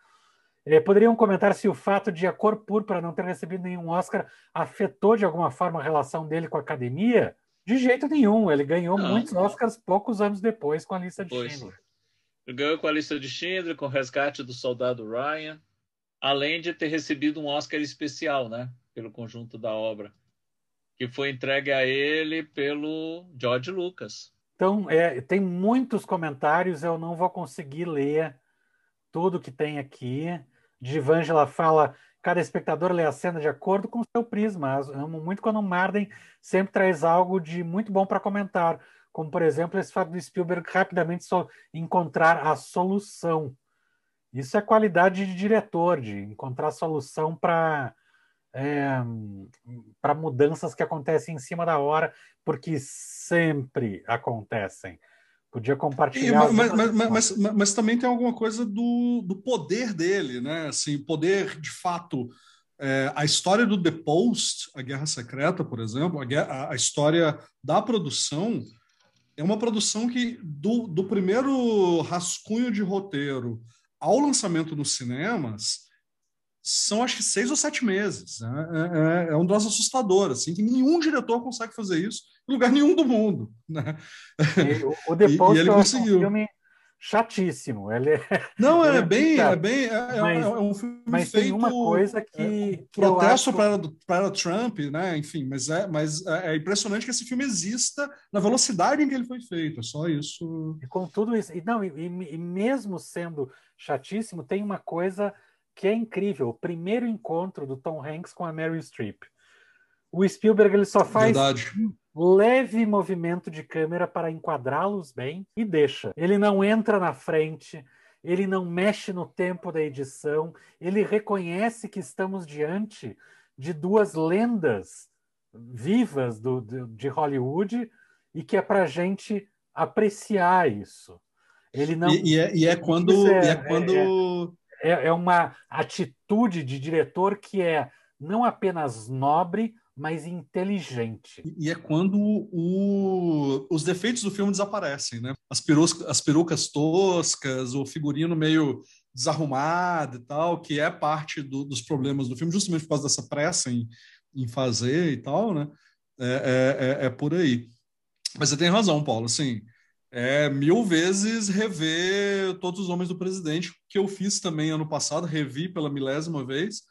É, poderiam comentar se o fato de A Cor Púrpura não ter recebido nenhum Oscar afetou de alguma forma a relação dele com a academia? De jeito nenhum. Ele ganhou não. muitos Oscars poucos anos depois com a lista de pois. Schindler. Ele ganhou com a lista de Schindler, com o resgate do soldado Ryan, além de ter recebido um Oscar especial, né? Pelo conjunto da obra, que foi entregue a ele pelo George Lucas. Então, é, tem muitos comentários, eu não vou conseguir ler tudo que tem aqui. Divângela fala: cada espectador lê a cena de acordo com o seu prisma. amo muito quando o Marden sempre traz algo de muito bom para comentar, como por exemplo esse fato do Spielberg rapidamente só encontrar a solução. Isso é qualidade de diretor, de encontrar solução para é, para mudanças que acontecem em cima da hora, porque sempre acontecem. Podia compartilhar. E, mas, mas, mas, mas, também tem alguma coisa do, do poder dele, né? Assim, poder de fato. É, a história do The Post, a Guerra Secreta, por exemplo, a, a história da produção é uma produção que, do, do primeiro rascunho de roteiro ao lançamento nos cinemas, são acho que seis ou sete meses. Né? É, é, é um troço assustador, assim, que nenhum diretor consegue fazer isso lugar nenhum do mundo. Né? o, The Post e, e ele conseguiu. É um filme chatíssimo. Ele é, Não, é, é bem, é bem, é, mas, é um filme mas feito, tem uma coisa que, é, que protesto acho... para, para Trump, né? Enfim, mas é, mas é impressionante que esse filme exista na velocidade em que ele foi feito. É só isso. E com tudo isso, e não, e, e mesmo sendo chatíssimo, tem uma coisa que é incrível. O primeiro encontro do Tom Hanks com a Meryl Streep. O Spielberg ele só faz Verdade. Leve movimento de câmera para enquadrá-los bem e deixa. Ele não entra na frente, ele não mexe no tempo da edição, ele reconhece que estamos diante de duas lendas vivas do, do de Hollywood e que é para a gente apreciar isso. Ele não. E, e, é, e é, quando. É, é quando... É, é, é uma atitude de diretor que é não apenas nobre, mas inteligente. E é quando o, os defeitos do filme desaparecem, né? As, perucas, as perucas toscas, o figurino meio desarrumado e tal, que é parte do, dos problemas do filme, justamente por causa dessa pressa em, em fazer e tal, né? É, é, é, é por aí. Mas você tem razão, Paulo, assim, é mil vezes rever Todos os Homens do Presidente, que eu fiz também ano passado, revi pela milésima vez,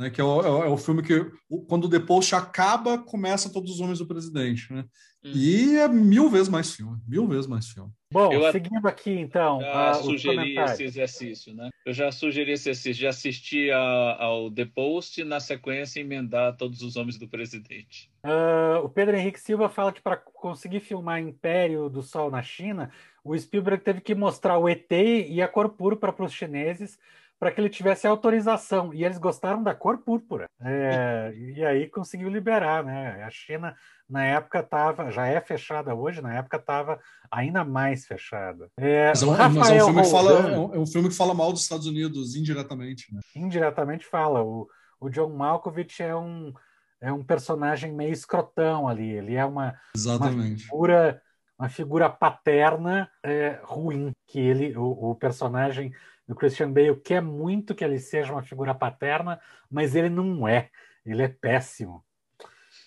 né, que é o, é o, é filme que, quando o The Post acaba, começa Todos os Homens do Presidente. Né? Hum. E é mil vezes mais filme, mil vezes mais filme. Bom, eu seguindo aqui então. Já uh, sugeri esse exercício, né? Eu já sugeri esse exercício, já assisti a, ao The Post e na sequência emendar Todos os Homens do Presidente. Uh, o Pedro Henrique Silva fala que para conseguir filmar Império do Sol na China, o Spielberg teve que mostrar o ET e a cor púrpura para os chineses para que ele tivesse autorização. E eles gostaram da cor púrpura. É, e aí conseguiu liberar, né? A China, na época, estava, já é fechada hoje, na época estava ainda mais fechada. É, mas, é um, mas é, um filme que fala, é, é um filme que fala mal dos Estados Unidos, indiretamente. Né? Indiretamente fala. O, o John Malkovich é um, é um personagem meio escrotão ali. Ele é uma, Exatamente. uma figura uma figura paterna é, ruim que ele o, o personagem o Christian Bale quer muito que ele seja uma figura paterna, mas ele não é. Ele é péssimo.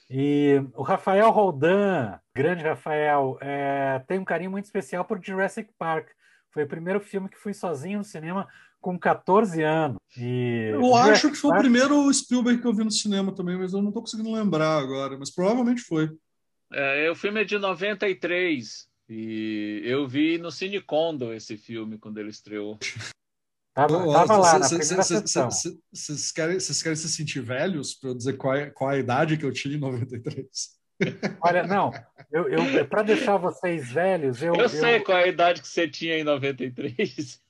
E o Rafael Roldan, grande Rafael, é, tem um carinho muito especial por Jurassic Park. Foi o primeiro filme que fui sozinho no cinema com 14 anos. E eu acho que foi o primeiro Spielberg que eu vi no cinema também, mas eu não estou conseguindo lembrar agora, mas provavelmente foi. É, o filme é de 93 e eu vi no Cine Condo esse filme quando ele estreou. Tava, tava lá na primeira sessão. Vocês querem, querem se sentir velhos para eu dizer qual, é, qual é a idade que eu tinha em 93? Olha, não, eu, eu para deixar vocês velhos, eu. Eu sei eu, qual é a idade que você tinha em 93.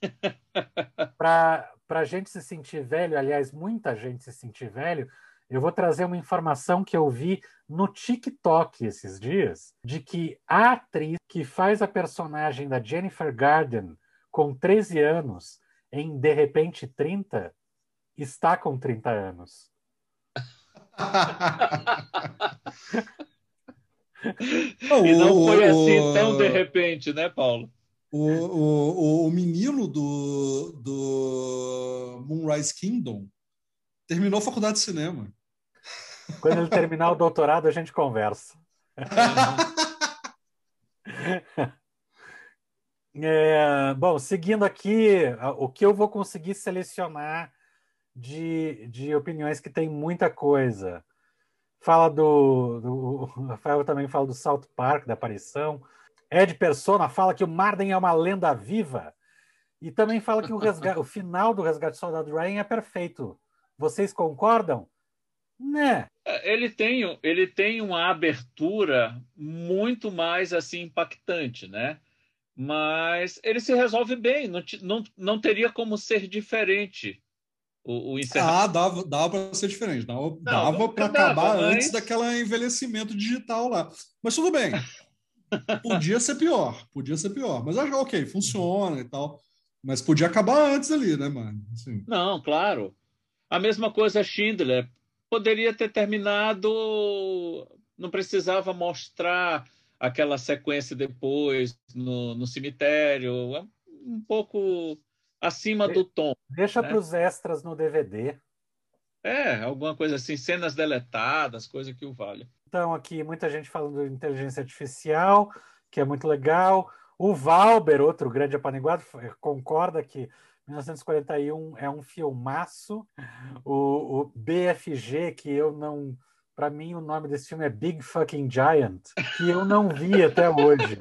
Para a gente se sentir velho, aliás, muita gente se sentir velho, eu vou trazer uma informação que eu vi no TikTok esses dias, de que a atriz que faz a personagem da Jennifer Garden com 13 anos em De repente 30 está com 30 anos. e não foi assim tão de repente, né, Paulo? O, o, o menino do, do Moonrise Kingdom terminou a faculdade de cinema. Quando ele terminar o doutorado, a gente conversa. É, bom, seguindo aqui, o que eu vou conseguir selecionar de, de opiniões que tem muita coisa. Fala do, do. O Rafael também fala do South Park, da aparição. Ed Persona fala que o Marden é uma lenda viva. E também fala que o, o final do Resgate do Soldado Ryan é perfeito. Vocês concordam? Né? Ele tem, ele tem uma abertura muito mais assim impactante, né? Mas ele se resolve bem, não, não, não teria como ser diferente o, o encerramento. Ah, dava, dava para ser diferente, dava, dava para acabar mas... antes daquele envelhecimento digital lá. Mas tudo bem, podia ser pior, podia ser pior, mas acho ok, funciona e tal. Mas podia acabar antes ali, né, mano? Assim. Não, claro. A mesma coisa Schindler. Poderia ter terminado, não precisava mostrar aquela sequência depois no, no cemitério, é um pouco acima do tom. Deixa né? para os extras no DVD. É, alguma coisa assim, cenas deletadas, coisa que o vale. Então, aqui, muita gente falando de inteligência artificial, que é muito legal. O Valber, outro grande apaniguado, concorda que 1941 é um filmaço. O, o BFG, que eu não para mim, o nome desse filme é Big Fucking Giant, que eu não vi até hoje.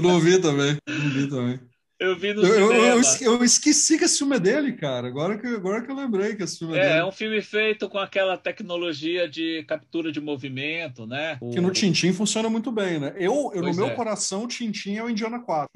Não vi também, não vi também. Eu vi no eu, eu, eu, esqueci que esse filme é dele, cara. Agora que, agora que eu lembrei que esse filme é, é dele. É um filme feito com aquela tecnologia de captura de movimento, né? Que no Tintin funciona muito bem, né? Eu, eu no meu é. coração, o Tintin é o Indiana 4.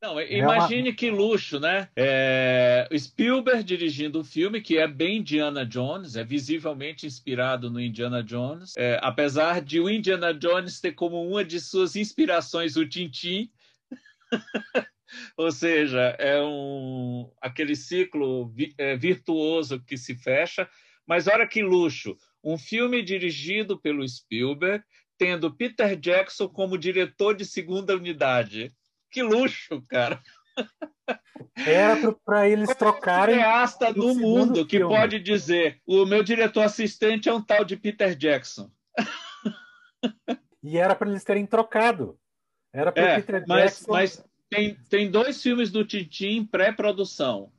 Não, imagine é uma... que luxo, né? É, Spielberg dirigindo o um filme que é bem Indiana Jones, é visivelmente inspirado no Indiana Jones, é, apesar de o Indiana Jones ter como uma de suas inspirações o Tintin. Ou seja, é um aquele ciclo vi, é, virtuoso que se fecha. Mas olha que luxo! Um filme dirigido pelo Spielberg, tendo Peter Jackson como diretor de segunda unidade. Que luxo, cara. Era para eles trocarem. cineasta do mundo que filme. pode dizer: o meu diretor assistente é um tal de Peter Jackson. E era para eles terem trocado. Era para é, Peter mas, Jackson. Mas tem, tem dois filmes do Tintin em pré-produção.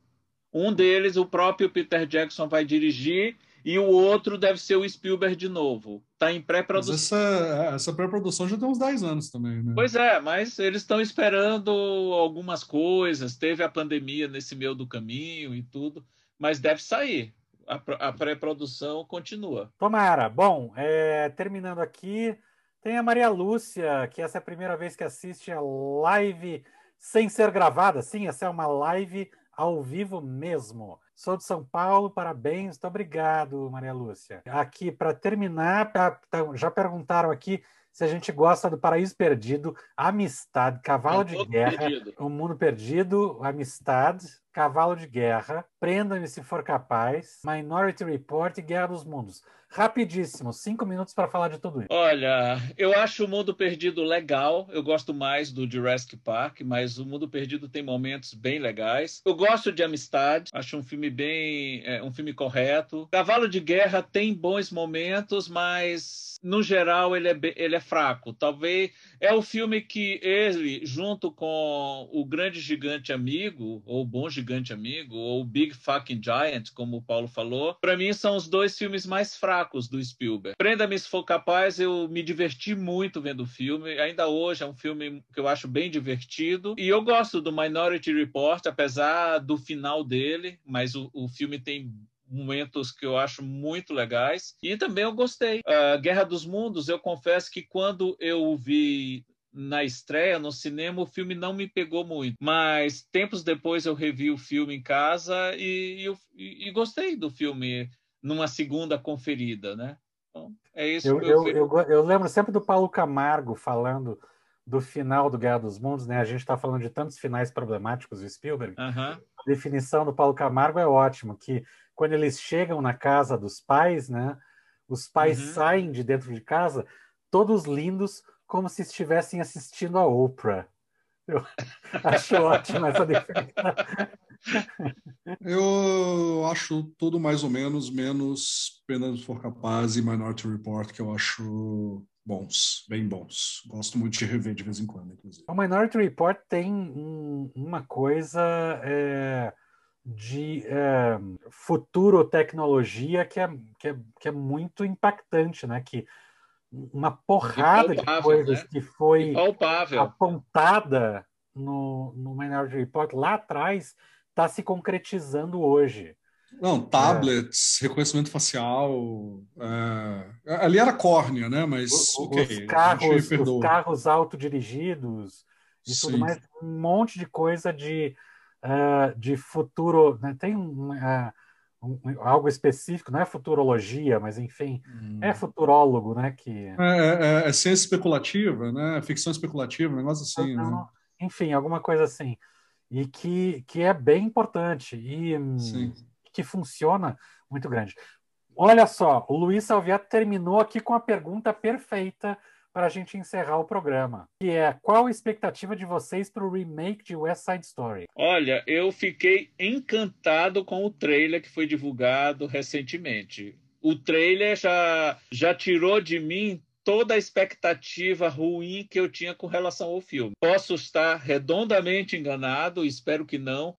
Um deles, o próprio Peter Jackson vai dirigir e o outro deve ser o Spielberg de novo. Está em pré-produção. Essa, essa pré-produção já tem uns 10 anos também, né? Pois é, mas eles estão esperando algumas coisas. Teve a pandemia nesse meio do caminho e tudo, mas deve sair. A, a pré-produção continua. Tomara. Bom, é, terminando aqui, tem a Maria Lúcia, que essa é a primeira vez que assiste a live sem ser gravada. Sim, essa é uma live ao vivo mesmo. Sou de São Paulo, parabéns, muito obrigado, Maria Lúcia. Aqui, para terminar, tá, já perguntaram aqui se a gente gosta do Paraíso Perdido, Amistade, Cavalo de Guerra, perdido. O Mundo Perdido, Amistade, Cavalo de Guerra, Prenda-me se for capaz, Minority Report e Guerra dos Mundos. Rapidíssimo, cinco minutos para falar de tudo isso. Olha, eu acho o Mundo Perdido legal. Eu gosto mais do Jurassic Park, mas o Mundo Perdido tem momentos bem legais. Eu gosto de Amistade, acho um filme bem, é, um filme correto. Cavalo de Guerra tem bons momentos, mas no geral ele é, ele é fraco. Talvez é o filme que ele, junto com o Grande Gigante Amigo ou Bom Gigante Gigante Amigo, ou Big Fucking Giant, como o Paulo falou, para mim são os dois filmes mais fracos do Spielberg. Prenda-me se for capaz, eu me diverti muito vendo o filme. Ainda hoje é um filme que eu acho bem divertido. E eu gosto do Minority Report, apesar do final dele, mas o, o filme tem momentos que eu acho muito legais. E também eu gostei. A Guerra dos Mundos, eu confesso que quando eu vi na estreia no cinema, o filme não me pegou muito. Mas tempos depois eu revi o filme em casa e, e, e gostei do filme numa segunda conferida, né? Então, é isso. Eu, eu, eu, eu, lembro sempre do Paulo Camargo falando do final do Guerra dos Mundos, né? A gente está falando de tantos finais problemáticos do Spielberg. Uhum. A definição do Paulo Camargo é ótimo, que quando eles chegam na casa dos pais, né? Os pais uhum. saem de dentro de casa todos lindos, como se estivessem assistindo a Oprah. Eu acho ótimo essa definição. Eu acho tudo mais ou menos, menos Pena For Capaz e Minority Report, que eu acho bons, bem bons. Gosto muito de rever de vez em quando, inclusive. O Minority Report tem um, uma coisa é, de é, futuro tecnologia que é, que, é, que é muito impactante, né? Que uma porrada de coisas né? que foi apontada no, no Minority Report lá atrás está se concretizando hoje. Não, tablets, é. reconhecimento facial. É... Ali era córnea, né? Mas o, okay, os, carros, os carros autodirigidos e Sim. tudo mais, um monte de coisa de, uh, de futuro. Né? Tem um, uh, um, algo específico, não é futurologia, mas enfim, hum. é futurólogo, né? Que... É, é, é, ciência especulativa, né? Ficção especulativa, um negócio assim. Então, né? Enfim, alguma coisa assim. E que, que é bem importante e Sim. que funciona muito grande. Olha só, o Luiz Salviato terminou aqui com a pergunta perfeita para a gente encerrar o programa, que é qual a expectativa de vocês para o remake de West Side Story? Olha, eu fiquei encantado com o trailer que foi divulgado recentemente. O trailer já, já tirou de mim toda a expectativa ruim que eu tinha com relação ao filme. Posso estar redondamente enganado, espero que não,